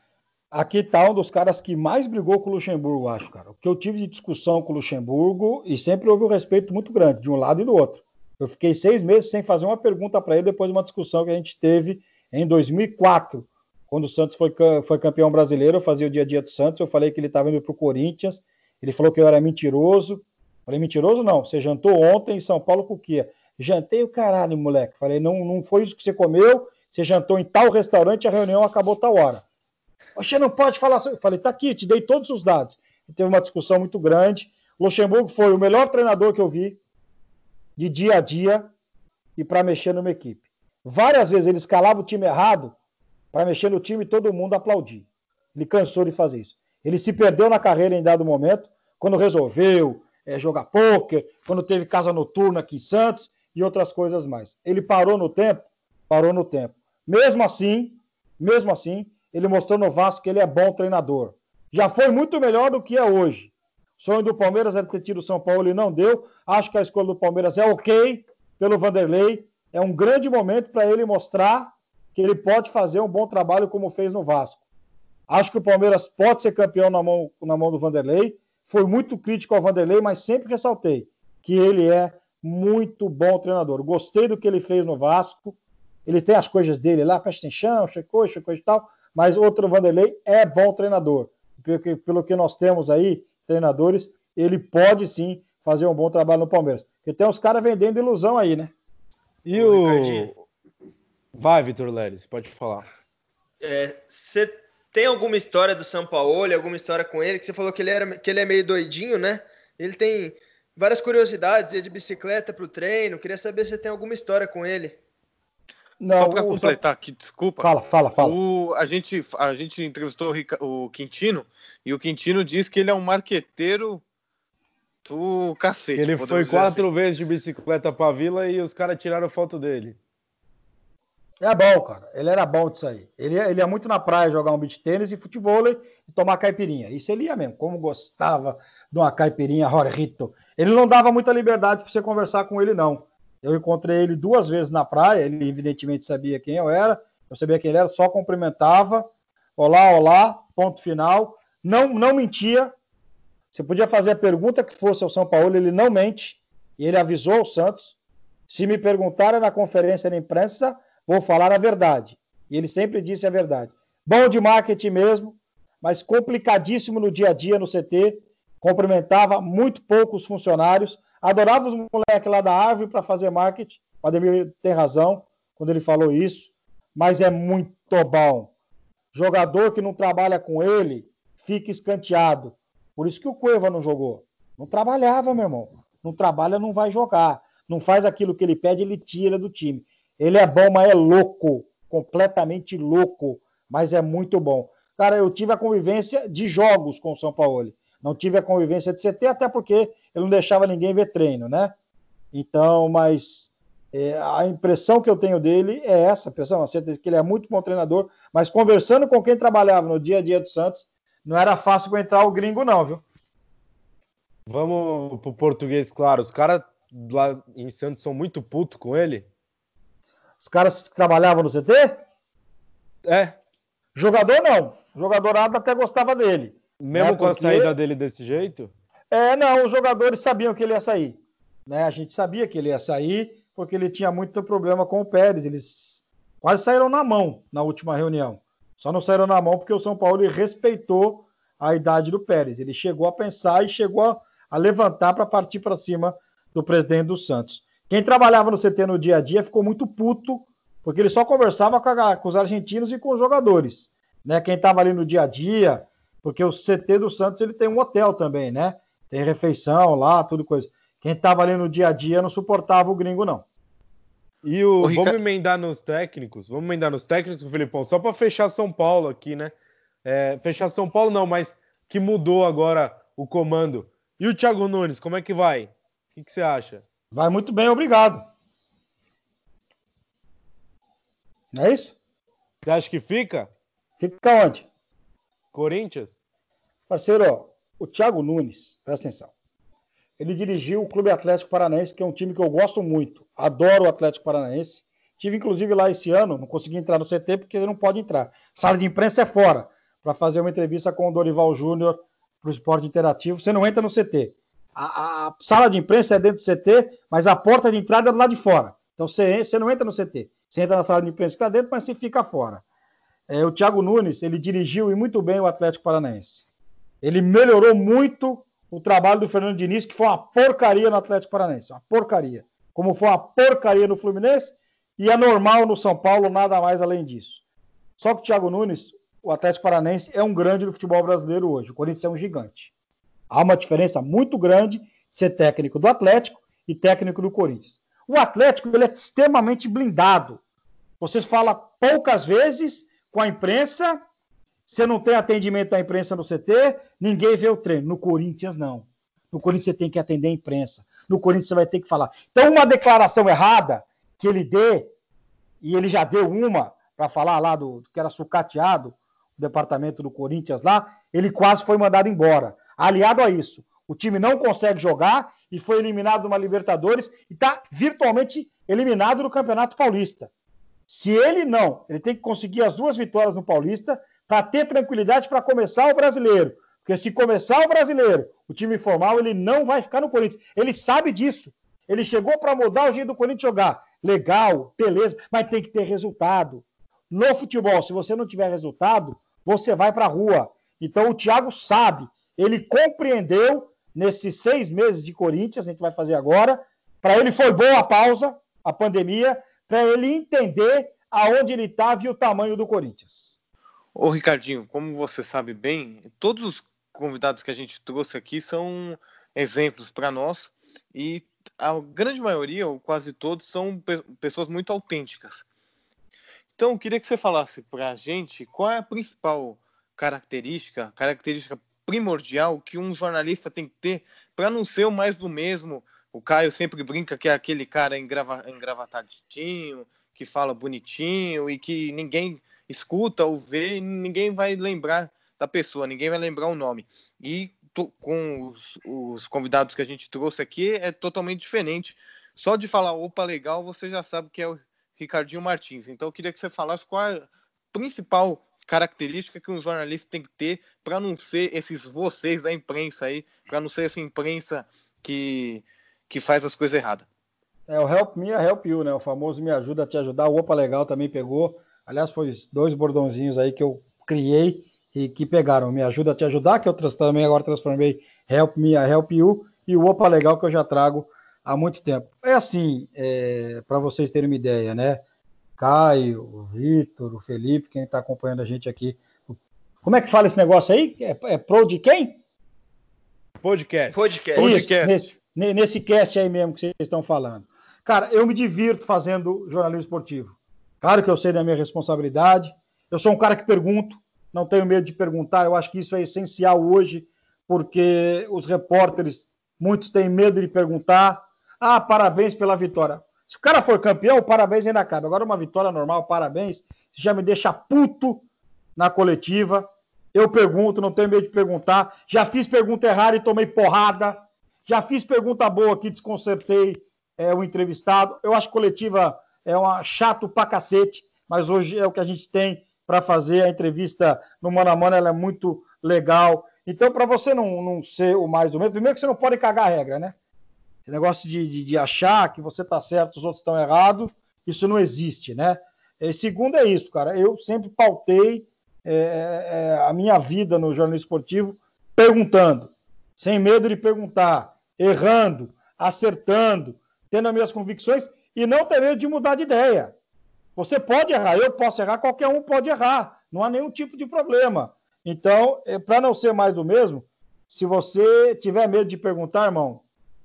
Aqui está um dos caras que mais brigou com o Luxemburgo, acho, cara. O que eu tive de discussão com o Luxemburgo e sempre houve um respeito muito grande, de um lado e do outro. Eu fiquei seis meses sem fazer uma pergunta para ele depois de uma discussão que a gente teve em 2004, quando o Santos foi, foi campeão brasileiro. Eu fazia o dia a dia do Santos, eu falei que ele estava indo para o Corinthians, ele falou que eu era mentiroso. Falei, mentiroso não, você jantou ontem em São Paulo com o quê? Jantei o caralho, moleque. Falei, não, não foi isso que você comeu, você jantou em tal restaurante, a reunião acabou tal hora. Você não pode falar. Eu falei, tá aqui, te dei todos os dados. E teve uma discussão muito grande. Luxemburgo foi o melhor treinador que eu vi de dia a dia e para mexer numa equipe. Várias vezes ele escalava o time errado para mexer no time e todo mundo aplaudir. Ele cansou de fazer isso. Ele se perdeu na carreira em dado momento, quando resolveu é, jogar pôquer, quando teve casa noturna aqui em Santos e outras coisas mais. Ele parou no tempo? Parou no tempo. Mesmo assim, mesmo assim, ele mostrou no Vasco que ele é bom treinador. Já foi muito melhor do que é hoje. O sonho do Palmeiras era ter tido o São Paulo e não deu. Acho que a escolha do Palmeiras é ok pelo Vanderlei. É um grande momento para ele mostrar que ele pode fazer um bom trabalho como fez no Vasco. Acho que o Palmeiras pode ser campeão na mão, na mão do Vanderlei. Foi muito crítico ao Vanderlei, mas sempre ressaltei que ele é muito bom treinador. Gostei do que ele fez no Vasco. Ele tem as coisas dele lá, peste em chão, checou, checou e tal mas outro Vanderlei é bom treinador. Pelo que, pelo que nós temos aí, treinadores, ele pode sim fazer um bom trabalho no Palmeiras. Porque tem uns caras vendendo ilusão aí, né? E o. Vai, Vitor Leles, pode falar. Você é, tem alguma história do São Paulo, alguma história com ele? Que você falou que ele, era, que ele é meio doidinho, né? Ele tem várias curiosidades, ia de bicicleta para o treino. Queria saber se você tem alguma história com ele. Não, Só para completar aqui, desculpa. Fala, fala, fala. O, a, gente, a gente entrevistou o, o Quintino e o Quintino diz que ele é um marqueteiro do cacete. Ele foi quatro assim. vezes de bicicleta para a vila e os caras tiraram foto dele. É bom, cara. Ele era bom disso aí. Ele ia, ele ia muito na praia jogar um beat tênis e futebol e tomar caipirinha. Isso ele ia mesmo. Como gostava de uma caipirinha, Jorrito. Ele não dava muita liberdade para você conversar com ele, não. Eu encontrei ele duas vezes na praia, ele evidentemente sabia quem eu era, eu sabia quem ele era, só cumprimentava, olá, olá, ponto final. Não, não mentia. Você podia fazer a pergunta que fosse ao São Paulo, ele não mente, e ele avisou o Santos. Se me perguntarem na conferência de imprensa, vou falar a verdade. E ele sempre disse a verdade. Bom de marketing mesmo, mas complicadíssimo no dia a dia no CT. Cumprimentava muito poucos funcionários Adorava os moleques lá da árvore para fazer marketing. O Ademir tem razão quando ele falou isso, mas é muito bom. Jogador que não trabalha com ele fica escanteado. Por isso que o Cueva não jogou. Não trabalhava, meu irmão. Não trabalha, não vai jogar. Não faz aquilo que ele pede, ele tira do time. Ele é bom, mas é louco. Completamente louco. Mas é muito bom. Cara, eu tive a convivência de jogos com o São Paulo. Não tive a convivência de CT, até porque ele não deixava ninguém ver treino, né? Então, mas é, a impressão que eu tenho dele é essa, impressão, que ele é muito bom treinador, mas conversando com quem trabalhava no dia a dia do Santos, não era fácil entrar o gringo, não, viu? Vamos pro português, claro. Os caras lá em Santos são muito putos com ele. Os caras que trabalhavam no CT? É. Jogador não. Jogador nada até gostava dele. Mesmo né? com Porque... a saída dele desse jeito? É, não, os jogadores sabiam que ele ia sair. Né? A gente sabia que ele ia sair, porque ele tinha muito problema com o Pérez. Eles quase saíram na mão na última reunião. Só não saíram na mão porque o São Paulo respeitou a idade do Pérez. Ele chegou a pensar e chegou a, levantar para partir para cima do presidente do Santos. Quem trabalhava no CT no dia a dia ficou muito puto, porque ele só conversava com, a, com os argentinos e com os jogadores. Né? Quem estava ali no dia a dia, porque o CT do Santos ele tem um hotel também, né? Tem refeição lá, tudo coisa. Quem estava ali no dia a dia não suportava o gringo, não. E o, o vamos emendar nos técnicos, vamos emendar nos técnicos, Filipão, só para fechar São Paulo aqui, né? É, fechar São Paulo não, mas que mudou agora o comando. E o Thiago Nunes, como é que vai? O que, que você acha? Vai muito bem, obrigado. Não é isso? Você acha que fica? Fica onde? Corinthians? Parceiro, o Thiago Nunes, presta atenção. Ele dirigiu o Clube Atlético Paranaense, que é um time que eu gosto muito. Adoro o Atlético Paranaense. Tive inclusive lá esse ano, não consegui entrar no CT porque ele não pode entrar. Sala de imprensa é fora para fazer uma entrevista com o Dorival Júnior para o esporte interativo. Você não entra no CT. A, a, sala de imprensa é dentro do CT, mas a porta de entrada é do lado de fora. Então você, você não entra no CT. Você entra na sala de imprensa que está dentro, mas você fica fora. É, o Thiago Nunes, ele dirigiu e muito bem o Atlético Paranaense. Ele melhorou muito o trabalho do Fernando Diniz, que foi uma porcaria no Atlético Paranaense, uma porcaria. Como foi uma porcaria no Fluminense e é normal no São Paulo, nada mais além disso. Só que o Thiago Nunes, o Atlético Paranaense é um grande do futebol brasileiro hoje. O Corinthians é um gigante. Há uma diferença muito grande de ser técnico do Atlético e técnico do Corinthians. O Atlético ele é extremamente blindado. Você fala poucas vezes com a imprensa, você não tem atendimento da imprensa no CT, ninguém vê o treino. No Corinthians, não. No Corinthians você tem que atender a imprensa. No Corinthians você vai ter que falar. Então, uma declaração errada que ele dê, e ele já deu uma, para falar lá do que era sucateado, o departamento do Corinthians lá, ele quase foi mandado embora. Aliado a isso, o time não consegue jogar e foi eliminado numa Libertadores e está virtualmente eliminado do Campeonato Paulista. Se ele não, ele tem que conseguir as duas vitórias no Paulista para ter tranquilidade para começar o brasileiro. Porque se começar o brasileiro, o time formal, ele não vai ficar no Corinthians. Ele sabe disso. Ele chegou para mudar o jeito do Corinthians jogar. Legal, beleza, mas tem que ter resultado. No futebol, se você não tiver resultado, você vai para a rua. Então o Thiago sabe, ele compreendeu nesses seis meses de Corinthians, a gente vai fazer agora. Para ele foi boa a pausa, a pandemia, para ele entender aonde ele estava e o tamanho do Corinthians. Ô Ricardinho, como você sabe bem, todos os convidados que a gente trouxe aqui são exemplos para nós e a grande maioria, ou quase todos, são pessoas muito autênticas. Então, eu queria que você falasse para a gente qual é a principal característica, característica primordial que um jornalista tem que ter para não ser o mais do mesmo. O Caio sempre brinca que é aquele cara engrava, engravatadinho, que fala bonitinho e que ninguém escuta ou vê e ninguém vai lembrar da pessoa, ninguém vai lembrar o nome. E com os, os, convidados que a gente trouxe aqui é totalmente diferente. Só de falar opa legal, você já sabe que é o Ricardinho Martins. Então eu queria que você falasse qual a principal característica que um jornalista tem que ter para não ser esses vocês da imprensa aí, para não ser essa imprensa que, que faz as coisas erradas. É o Help Me, Help You, né? O famoso Me Ajuda a Te Ajudar. O Opa Legal também pegou. Aliás, foi dois bordãozinhos aí que eu criei e que pegaram Me Ajuda a Te Ajudar, que eu também agora transformei Help Me, Help You, e o Opa Legal que eu já trago há muito tempo. É assim, é, para vocês terem uma ideia, né? Caio, o Vitor, o Felipe, quem está acompanhando a gente aqui. Como é que fala esse negócio aí? É, é pro de quem? Podcast. Podcast. Isso, Podcast. Nesse, cast aí mesmo que vocês estão falando. Cara, eu me divirto fazendo jornalismo esportivo. Claro que eu sei da minha responsabilidade. Eu sou um cara que pergunto, não tenho medo de perguntar. Eu acho que isso é essencial hoje, porque os repórteres, muitos têm medo de perguntar. Ah, parabéns pela vitória. Se o cara for campeão, parabéns ainda cabe. Agora, uma vitória normal, parabéns, já me deixa puto na coletiva. Eu pergunto, não tenho medo de perguntar. Já fiz pergunta errada e tomei porrada. Já fiz pergunta boa aqui, desconcertei é, o entrevistado. Eu acho que coletiva é uma, chato pra cacete, mas hoje é o que a gente tem para fazer. A entrevista no Mano a Mano ela é muito legal. Então, para você não, não ser o mais do mesmo, primeiro que você não pode cagar a regra, né? Esse negócio de, de, de achar que você está certo, os outros estão errados, isso não existe, né? E segundo é isso, cara. Eu sempre pautei é, é, a minha vida no jornalismo esportivo perguntando, sem medo de perguntar, errando, acertando, tendo as minhas convicções e não ter medo de mudar de ideia. Você pode errar, eu posso errar, qualquer um pode errar, não há nenhum tipo de problema. Então, é, para não ser mais do mesmo, se você tiver medo de perguntar, irmão,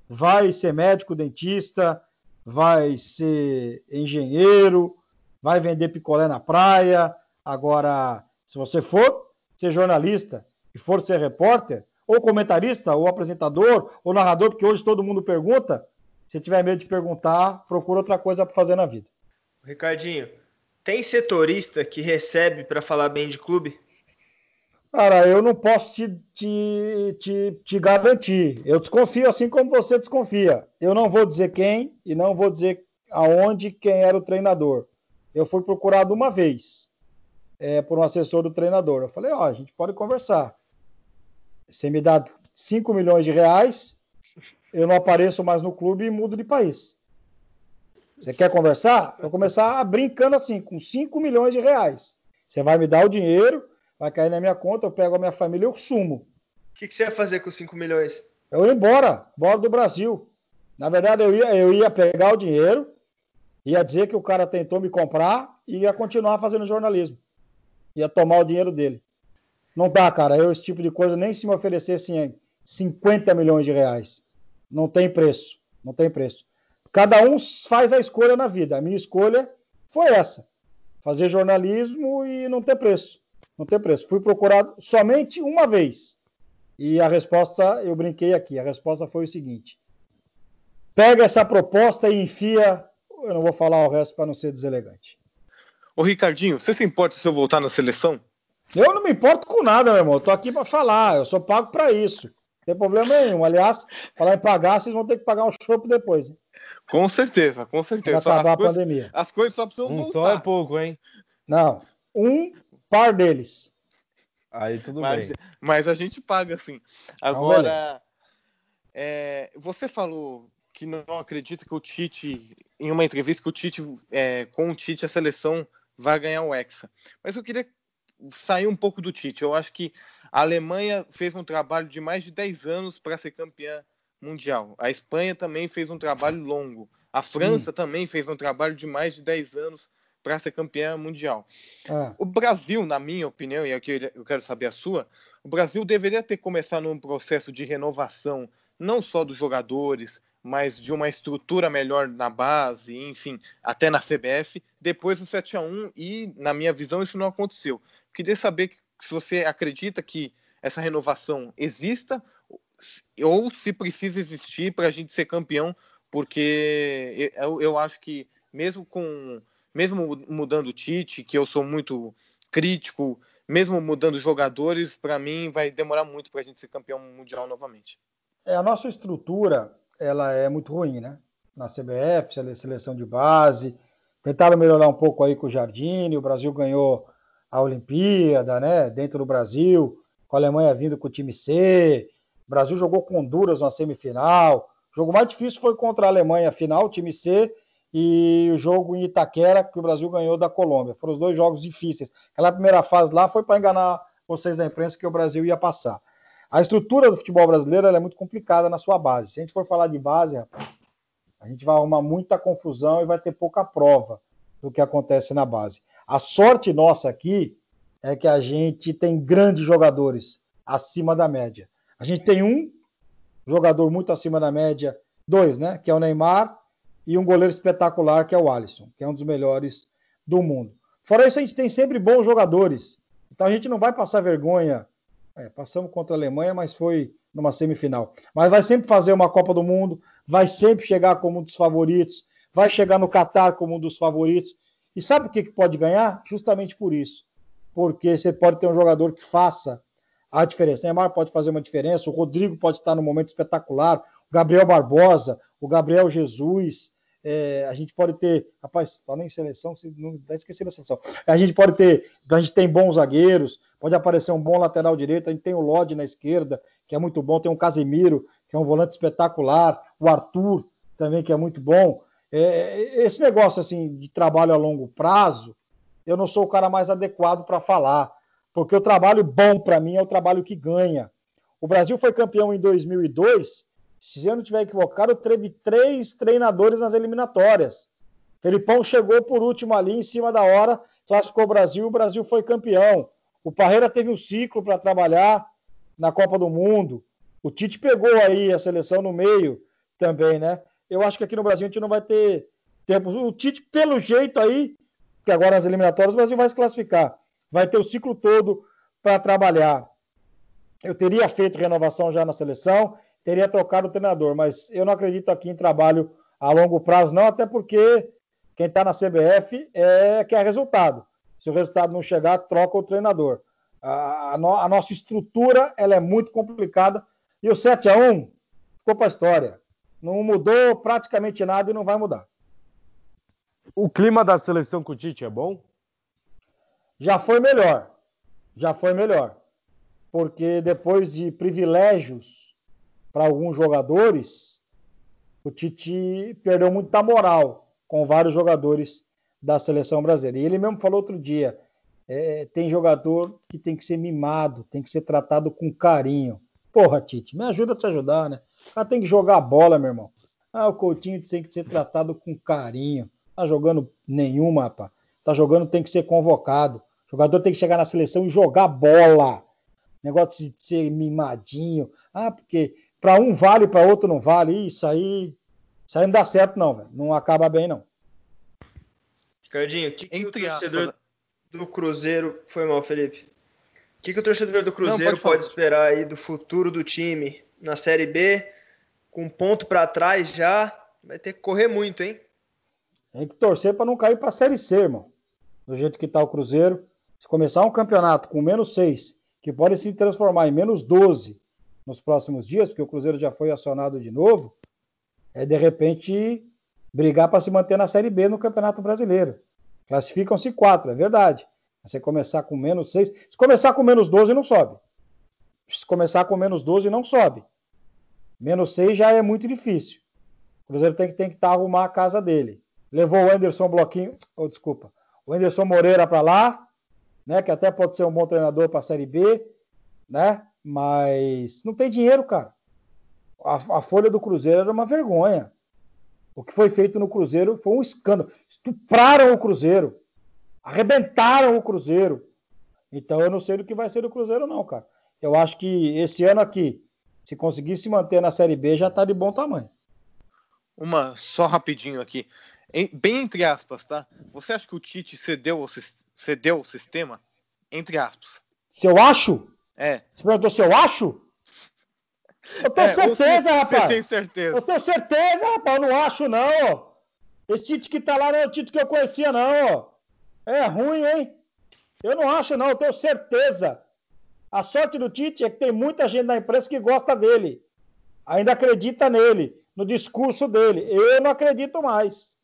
vai ser médico, dentista, vai ser engenheiro, vai vender picolé na praia. Agora, se você for ser jornalista e for ser repórter, ou comentarista, ou apresentador, ou narrador, porque hoje todo mundo pergunta, se tiver medo de perguntar, procura outra coisa para fazer na vida. Ricardinho, tem setorista que recebe para falar bem de clube? Cara, eu não posso te, te, te, te, garantir. Eu desconfio assim como você desconfia. Eu não vou dizer quem e não vou dizer aonde quem era o treinador. Eu fui procurado uma vez é, por um assessor do treinador. Eu falei, ó, oh, a gente pode conversar. Você me dá 5 milhões de reais, eu não apareço mais no clube e mudo de país. Você quer conversar? Eu vou começar brincando assim, com 5 milhões de reais. Você vai me dar o dinheiro vai cair na minha conta, eu pego a minha família e eu sumo. O que, que, você ia fazer com os 5 milhões? Eu ia embora, embora do Brasil. Na verdade, eu ia, eu ia pegar o dinheiro, ia dizer que o cara tentou me comprar e ia continuar fazendo jornalismo. Ia tomar o dinheiro dele. Não dá, cara. Eu, esse tipo de coisa, nem se me oferecessem 50 milhões de reais. Não tem preço. Não tem preço. Cada um faz a escolha na vida. A minha escolha foi essa: fazer jornalismo e não ter preço não tem preço. Fui procurado somente uma vez. E a resposta, eu brinquei aqui, a resposta foi o seguinte: pega essa proposta e enfia. Eu não vou falar o resto para não ser deselegante. Ô Ricardinho, você se importa se eu voltar na seleção? Eu não me importo com nada, meu irmão. Eu tô aqui para falar, eu sou pago para isso. Não tem problema nenhum. Aliás, falar em pagar, vocês vão ter que pagar um chopp depois. Hein? Com certeza, com certeza. Pra acabar a coisas, pandemia. As coisas só precisam um voltar. só é pouco, hein? Não. Um par deles. Aí tudo mas, bem. Mas a gente paga assim. Agora, é, você falou que não acredita que o Tite, em uma entrevista, que o Tite, é, com o Tite, a seleção vai ganhar o Hexa. Mas eu queria sair um pouco do Tite. Eu acho que A Alemanha fez um trabalho de mais de 10 anos para ser campeã mundial. A Espanha também fez um trabalho longo. A França hum. também fez um trabalho de mais de 10 anos para ser campeã mundial. Ah. O Brasil, na minha opinião, e aqui eu quero saber a sua, o Brasil deveria ter começado um processo de renovação, não só dos jogadores, mas de uma estrutura melhor na base, enfim, até na CBF, depois do 7 a 1 e, na minha visão, isso não aconteceu. Queria saber se você acredita que essa renovação exista ou se precisa existir para a gente ser campeão, porque eu, eu acho que mesmo com mesmo mudando o Tite, que eu sou muito crítico, mesmo mudando jogadores, para mim vai demorar muito para a gente ser campeão mundial novamente. É, a nossa estrutura ela é muito ruim, né? Na CBF, seleção de base. Tentaram melhorar um pouco aí com o Jardine, o Brasil ganhou a Olimpíada, né? Dentro do Brasil, com a Alemanha vindo com o time C. O Brasil jogou com Honduras na semifinal. O jogo mais difícil foi contra a Alemanha, final, time C, e o jogo em Itaquera, que o Brasil ganhou da Colômbia. Foram os dois jogos difíceis. Aquela primeira fase lá foi para enganar vocês da imprensa que o Brasil ia passar. A estrutura do futebol brasileiro é muito complicada na sua base. Se a gente for falar de base, rapaz, a gente vai arrumar muita confusão e vai ter pouca prova do que acontece na base. A sorte nossa aqui é que a gente tem grandes jogadores acima da média. A gente tem um jogador muito acima da média, dois, né? Que é o Neymar e um goleiro espetacular, que é o Alisson, que é um dos melhores do mundo. Fora isso, a gente tem sempre bons jogadores. Então a gente não vai passar vergonha é, passamos contra a Alemanha, mas foi numa semifinal. Mas vai sempre fazer uma Copa do Mundo, vai sempre chegar como um dos favoritos, vai chegar no Catar como um dos favoritos. E sabe o que, que pode ganhar? Justamente por isso. Porque você pode ter um jogador que faça a diferença. O Neymar pode fazer uma diferença, o Rodrigo pode estar num momento espetacular, o Gabriel Barbosa, o Gabriel Jesus, é, a gente pode ter, rapaz, falando em seleção, não vai esquecer da seleção. A gente pode ter, a gente tem bons zagueiros, pode aparecer um bom lateral direito, a gente tem o Lodi na esquerda, que é muito bom, tem o Casemiro, que é um volante espetacular, o Arthur também, que é muito bom. É, esse negócio assim de trabalho a longo prazo, eu não sou o cara mais adequado para falar, porque o trabalho bom para mim é o trabalho que ganha. O Brasil foi campeão em 2002 se eu não estiver equivocado, teve três treinadores nas eliminatórias. Felipão chegou por último ali em cima da hora, classificou o Brasil, o Brasil foi campeão. O Parreira teve um ciclo para trabalhar na Copa do Mundo. O Tite pegou aí a seleção no meio também, né? Eu acho que aqui no Brasil a gente não vai ter tempo. O Tite, pelo jeito aí, que agora nas eliminatórias o Brasil vai se classificar. Vai ter o ciclo todo para trabalhar. Eu teria feito renovação já na seleção, teria trocado o treinador, mas eu não acredito aqui em trabalho a longo prazo, não, até porque quem está na CBF é quer resultado. Se o resultado não chegar, troca o treinador. A, a, no, a nossa estrutura ela é muito complicada e o 7 a 1 ficou para a história. Não mudou praticamente nada e não vai mudar. O clima da seleção com o Tite é bom? Já foi melhor. Já foi melhor. Porque depois de privilégios para alguns jogadores, o Tite perdeu muita moral com vários jogadores da seleção brasileira. E ele mesmo falou outro dia: é, tem jogador que tem que ser mimado, tem que ser tratado com carinho. Porra, Tite, me ajuda a te ajudar, né? O cara tem que jogar bola, meu irmão. Ah, o Coutinho tem que ser tratado com carinho. Tá jogando nenhuma, rapaz. Tá jogando, tem que ser convocado. O jogador tem que chegar na seleção e jogar bola. Negócio de ser mimadinho. Ah, porque para um vale, para outro não vale. Isso aí, isso aí não dá certo, não, velho. Não acaba bem, não. Ricardinho, o que, que o torcedor do Cruzeiro. Foi mal, Felipe. O que, que o torcedor do Cruzeiro não, pode, pode esperar aí do futuro do time na Série B? Com ponto para trás já, vai ter que correr muito, hein? Tem que torcer para não cair para a Série C, irmão. Do jeito que está o Cruzeiro. Se começar um campeonato com menos seis, que pode se transformar em menos 12 nos próximos dias, porque o Cruzeiro já foi acionado de novo, é de repente brigar para se manter na Série B no Campeonato Brasileiro. Classificam-se quatro, é verdade. Você começar com menos seis. Se começar com menos 12, não sobe. Se começar com menos 12, não sobe. Menos seis já é muito difícil. O Cruzeiro tem que que tá, arrumar a casa dele. Levou o Anderson Bloquinho, oh, desculpa, o Anderson Moreira para lá, né, que até pode ser um bom treinador para a Série B. né? Mas não tem dinheiro, cara. A, a folha do Cruzeiro era uma vergonha. O que foi feito no Cruzeiro foi um escândalo. Estupraram o Cruzeiro. Arrebentaram o Cruzeiro. Então eu não sei do que vai ser do Cruzeiro, não, cara. Eu acho que esse ano aqui, se conseguir se manter na Série B, já tá de bom tamanho. Uma só rapidinho aqui. Em- bem entre aspas, tá? Você acha que o Tite cedeu o, cedeu o sistema? Entre aspas. Se eu acho? É. Você perguntou se eu acho? Eu tenho É, certeza, se- rapaz. Você tem certeza. Eu tenho certeza, rapaz. Eu não acho, não, ó. Esse Tite que tá lá não é o Tite que eu conhecia, não, ó. É ruim, hein? Eu não acho, não. Eu tenho certeza. A sorte do Tite é que tem muita gente na imprensa que gosta dele. Ainda acredita nele, no discurso dele. Eu não acredito mais.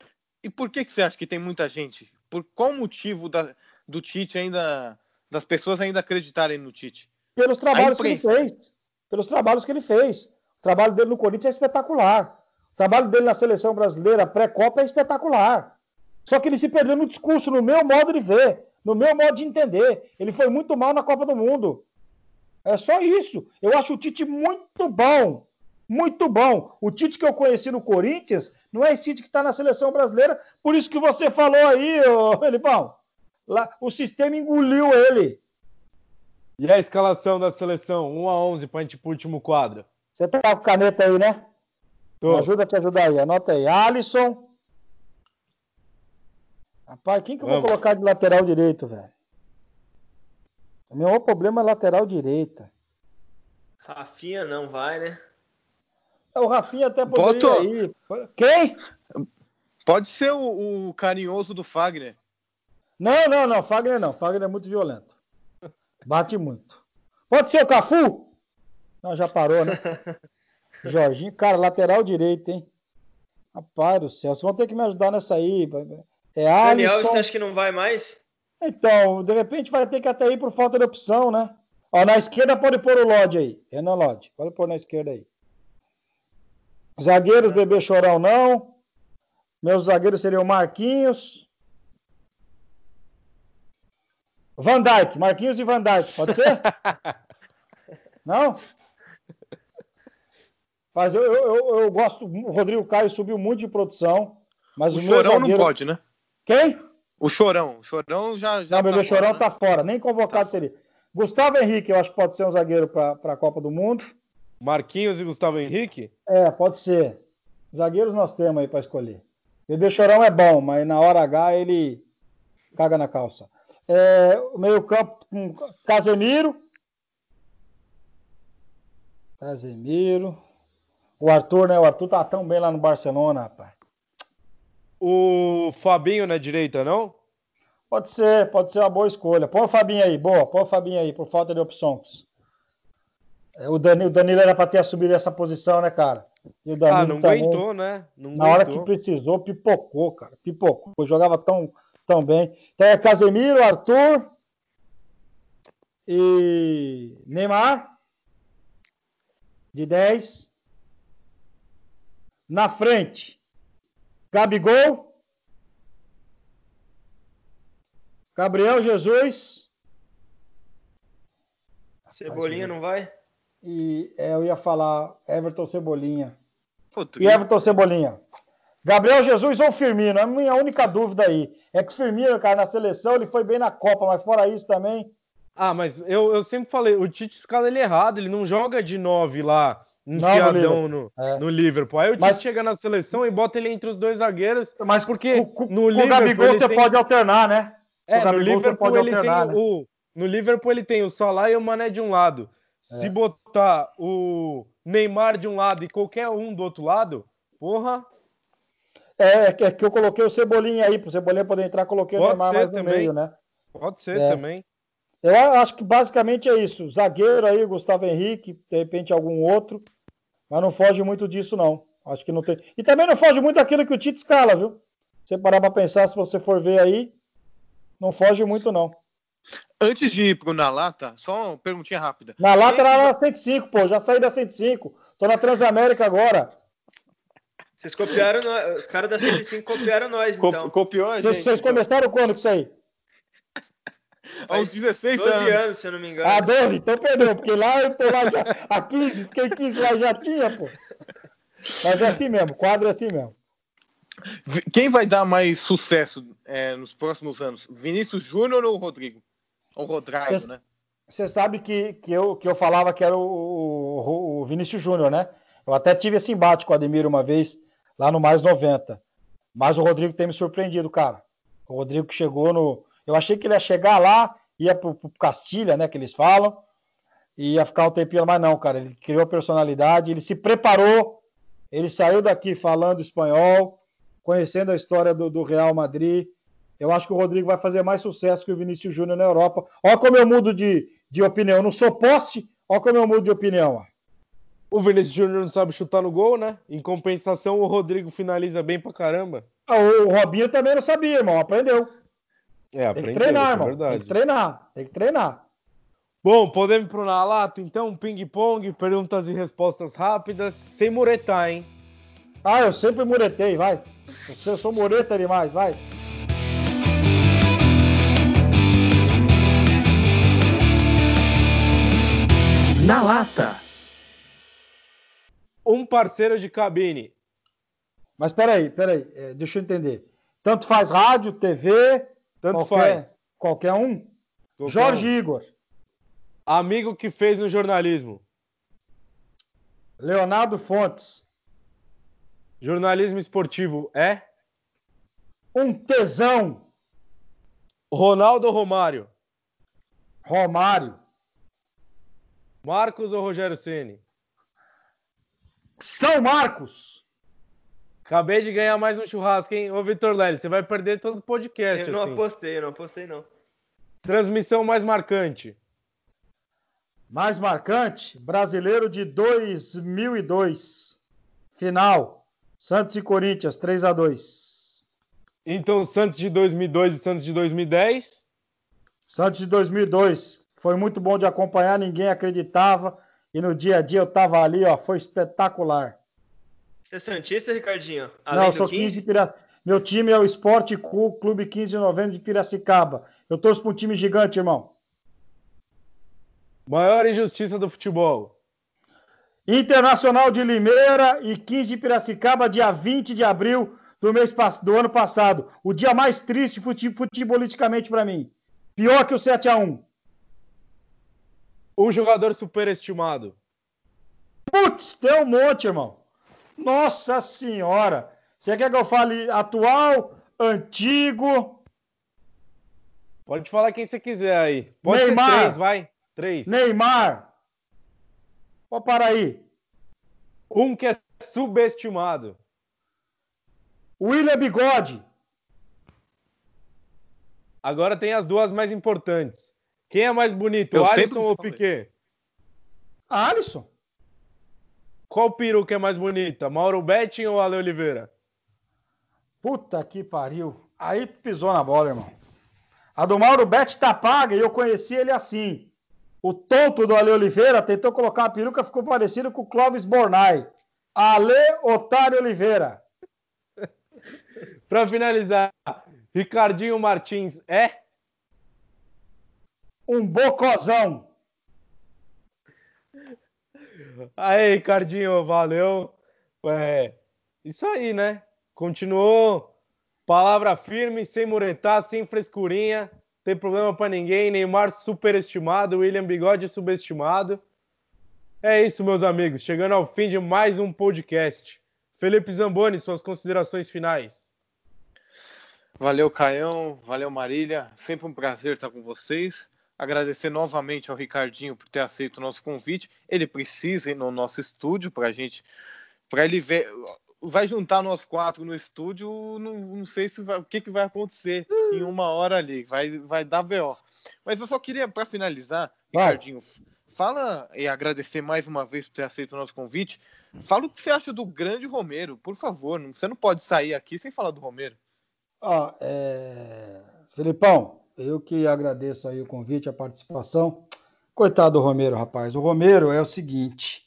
E por que, que você acha que tem muita gente? Por qual motivo da- do Tite ainda. das pessoas ainda acreditarem no Tite? Pelos trabalhos que ele fez. Pelos trabalhos que ele fez. O trabalho dele no Corinthians é espetacular. O trabalho dele na seleção brasileira pré-copa é espetacular. Só que ele se perdeu no discurso, no meu modo de ver, no meu modo de entender. Ele foi muito mal na Copa do Mundo. É só isso. Eu acho o Tite muito bom. Muito bom. O Tite que eu conheci no Corinthians não é esse Tite que está na seleção brasileira. Por isso que você falou aí, ô, Felipão. Lá, o sistema engoliu ele. E a escalação da seleção? 1 a 11 pra gente ir pro último quadro. Você tá com caneta aí, né? Me Tô. ajuda a te ajudar aí. Anota aí. Alisson. Rapaz, quem que eu vou Vamos. colocar de lateral direito, velho? O meu problema é lateral direita. Rafinha não vai, né? O Rafinha até poderia Bota- ir. Quem? Pode ser o, o carinhoso do Fagner. Não, não, não. Fagner não. Fagner é muito violento. Bate muito. Pode ser o Cafu? Não, já parou, né? [laughs] Jorginho, cara, lateral direito, hein? Rapaz do céu, vocês vão ter que me ajudar nessa aí. É Daniel, Alisson. você acha que não vai mais? Então, de repente vai ter que até ir por falta de opção, né? Ó, na esquerda pode pôr o Lodge aí. Renan Lodge. Pode pôr na esquerda aí. Zagueiros, bebê chorão, não. Meus zagueiros seriam Marquinhos. Van Dijk. Marquinhos e Van Dijk. Pode ser? [laughs] não? Mas eu, eu, eu, gosto. O Rodrigo Caio subiu muito de produção. Mas O Chorão zagueiro... não pode, né? Quem? O Chorão. O Chorão já. já Não, bebê tá fora, Chorão né? tá fora, nem convocado seria. Gustavo Henrique, eu acho que pode ser um zagueiro para a Copa do Mundo. Marquinhos e Gustavo Henrique? É, pode ser. Zagueiros nós temos aí para escolher. Bebê Chorão é bom, mas na hora H ele caga na calça. É, o meio-campo com Casemiro. Casemiro. O Arthur, né? O Arthur tá tão bem lá no Barcelona, rapaz. O Fabinho na direita, não? Pode ser, pode ser uma boa escolha. Põe o Fabinho aí, boa, põe o Fabinho aí, por falta de opções. É, O Danilo, o Danilo era para ter assumido essa posição, né, cara? E o Danilo Ah, não também, aguentou, né? Não Na hora que aguentou. precisou, pipocou, cara. Pipocou. Jogava tão, tão bem. Então é Casemiro, Arthur e Neymar. De 10. Na frente, Gabigol. Gabriel Jesus. Cebolinha não vai? E é, eu ia falar Everton Cebolinha. E Everton Cebolinha. Gabriel Jesus ou Firmino? É a minha única dúvida aí. É que o Firmino, cara, na seleção ele foi bem na Copa, mas fora isso também. Ah, mas eu, eu sempre falei, o Tite escala ele errado, ele não joga de 9 lá, enfiadão no, É. no Liverpool. Aí o Tite Mas- chega na seleção e bota ele entre os dois zagueiros. Mas Porque com, no com o Liverpool Gabigol ele você tem- pode alternar, né? É, o no Gabigol Liverpool pode ele alternar, tem né? o no Liverpool ele tem o Salah e o Mané de um lado. Se É. botar o Neymar de um lado e qualquer um do outro lado, porra, É, é que- é eu coloquei o Cebolinha aí, para o Cebolinha poder entrar, coloquei o Pode Neymar ser mais no também. meio, né? pode ser É. também. Eu acho que basicamente é isso. Zagueiro aí, Gustavo Henrique, de repente algum outro, mas não foge muito disso, não. Acho que não tem. E também não foge muito daquilo que o Tite escala, viu? Você parar para pensar, se você for ver aí, não foge muito, não. Antes de ir pro Na Lata, só uma perguntinha rápida. Na lata Quem era que na 105, pô. Já saí da 105. Tô na Transamérica agora. Vocês copiaram nós. Os caras da 105 copiaram nós, então. Copiou a Vocês, gente. vocês então. começaram quando que isso aí? Há uns 16 12 anos. anos, se eu não me engano. Ah, 12, então perdeu, porque lá eu tô lá já. A 15, fiquei 15 lá já tinha, pô. Mas é assim mesmo, quadro é assim mesmo. Quem vai dar mais sucesso é, nos próximos anos? Vinícius Júnior ou o Rodrigo? Ou o Rodrigo, Cês- né? Você sabe que, que, eu, que eu falava que era o, o, o Vinícius Júnior, né? Eu até tive esse embate com o Ademir uma vez, lá no Mais 90. Mas o Rodrigo tem me surpreendido, cara. O Rodrigo que chegou no. Eu achei que ele ia chegar lá, ia pro, pro Castilha, né? Que eles falam, e ia ficar um tempinho, mas não, cara. Ele criou personalidade, ele se preparou, ele saiu daqui falando espanhol, conhecendo a história do, do Real Madrid. Eu acho que o Rodrigo vai fazer mais sucesso que o Vinícius Júnior na Europa. Olha como eu mudo de, de opinião. Eu não sou poste, olha como eu mudo de opinião. O Vinícius Júnior não sabe chutar no gol, né? Em compensação, o Rodrigo finaliza bem pra caramba. Ah, O Robinho também não sabia, irmão. Aprendeu. É, Tem aprendeu, que treinar, é irmão. Tem que treinar. Tem que treinar. Bom, podemos ir pro Na Lata, então? Ping-pong, perguntas e respostas rápidas, sem muretar, hein? Ah, eu sempre muretei, vai. Eu sou mureta demais, vai. Na lata. Um parceiro de cabine. Mas peraí, peraí. é, deixa eu entender. Tanto faz rádio, TV, Tanto qualquer, faz. qualquer um. Qualquer Jorge um. Igor, Amigo que fez no jornalismo. Leonardo Fontes, Jornalismo esportivo é? um tesão, Ronaldo Romário? Romário, Marcos ou Rogério Ceni? São Marcos. Acabei de ganhar mais um churrasco, hein? Ô, Vitor Lely, você vai perder todo o podcast, Eu não assim. apostei, eu não apostei, não. Transmissão mais marcante. Mais marcante, brasileiro de 2002. Final, Santos e Corinthians, 3 a 2 Então, Santos de 2002 e Santos de 2010. Santos de 2002. Foi muito bom de acompanhar, ninguém acreditava. E no dia a dia eu tava ali, ó, foi espetacular. Você é Santista, Ricardinho? Não, Além eu do sou 15 Pira... Meu time é o Esporte Clube 15 de novembro de Piracicaba. Eu torço para um time gigante, irmão. Maior injustiça do futebol. Internacional de Limeira e 15 de Piracicaba, dia 20 de abril do mês do ano passado. O dia mais triste fute- futebolisticamente para mim. Pior que o 7 a 1 Um jogador superestimado. Putz, tem um monte, irmão. Nossa senhora. Você quer que eu fale atual, antigo, Pode falar quem você quiser aí. Pode Neymar. ser três, vai. Três. Neymar? Pode parar aí. Um que é subestimado. William Bigode. Agora tem as duas mais importantes. Quem é mais bonito, Eu Alisson ou. Piquet? Alisson. Qual peru que é mais bonita, Mauro Betting ou Ale Oliveira? Puta que pariu. Aí pisou na bola, irmão. A do Mauro Betti tá paga e eu conheci ele assim. O tonto do Ale Oliveira tentou colocar uma peruca, ficou parecido com o Clóvis Bornai. Ale Otário Oliveira. Pra finalizar, Ricardinho Martins é? Um bocozão. Aí, Ricardinho, valeu. É, isso aí, né? Continuou. Palavra firme, sem muretar, sem frescurinha. Tem problema pra ninguém. Neymar superestimado, William Bigode subestimado. É isso, meus amigos. Chegando ao fim de mais um podcast. Felipe Zamboni, suas considerações finais. Valeu, Caião. Valeu, Marília. Sempre um prazer estar com vocês. Agradecer novamente ao Ricardinho por ter aceito o nosso convite. Ele precisa ir no nosso estúdio para a gente, para ele ver. Vai juntar nós quatro no estúdio, não, não sei se vai- o que, que vai acontecer em uma hora ali. Vai, vai dar BO. Mas eu só queria, para finalizar, Vai. Ricardinho, fala e agradecer mais uma vez por ter aceito o nosso convite. Fala o que você acha do grande Romero, por favor. Você não pode sair aqui sem falar do Romero. Ó, é... Felipão, eu que agradeço aí o convite, a participação. Coitado do Romero, rapaz. O Romero é o seguinte: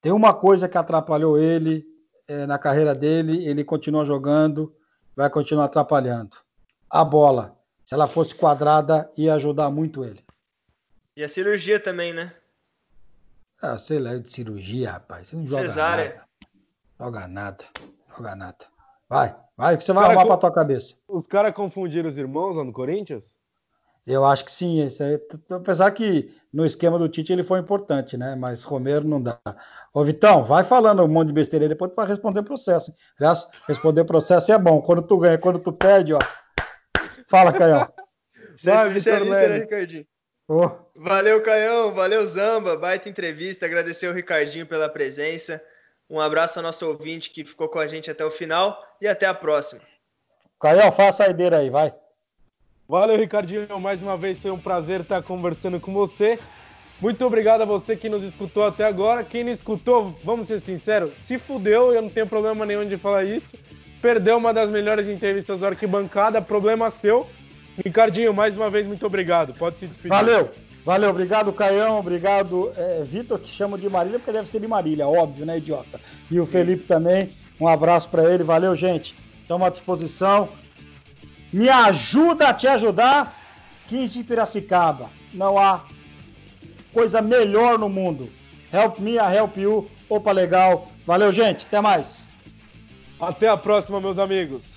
tem uma coisa que atrapalhou ele é, na carreira dele, ele continua jogando, vai continuar atrapalhando. A bola. Se ela fosse quadrada, ia ajudar muito ele. E a cirurgia também, né? Ah, sei lá, de cirurgia, rapaz. Você não joga Cesárea. nada. Joga nada. Joga nada. Vai, vai, o que você vai arrumar co- pra tua cabeça. Os caras confundiram os irmãos lá no Corinthians? Eu acho que sim. Isso aí, t- t- apesar que no esquema do Tite ele foi importante, né? Mas Romero não dá. Ô, Vitão, vai falando um monte de besteira aí, depois tu vai responder processo. hein? Aliás, responder processo é bom. Quando tu ganha, quando tu perde, ó. Fala, Canhão. Você é Vai, especialista, né. Ricardinho? Ô, Valeu, Caião. Valeu, Zamba. Baita entrevista. Agradecer o Ricardinho pela presença. Um abraço ao nosso ouvinte que ficou com a gente até o final e até a próxima. Canhão, faz a saideira aí, vai. Valeu, Ricardinho. Mais uma vez foi um prazer estar conversando com você. Muito obrigado a você que nos escutou até agora. Quem não escutou, vamos ser sinceros, se fudeu, eu não tenho problema nenhum de falar isso. Perdeu uma das melhores entrevistas do Arquibancada, problema seu. Ricardinho, mais uma vez, muito obrigado. Pode se despedir. Valeu, valeu, obrigado, Caião, obrigado, é, Vitor, que chama de Marília, porque deve ser de Marília, óbvio, né, idiota? E o Felipe também, um abraço para ele, valeu, gente. Estamos à disposição. Me ajuda a te ajudar, 15 de Piracicaba. Não há coisa melhor no mundo. Help me, a help you. Opa, legal. Valeu, gente. Até mais. Até a próxima, meus amigos.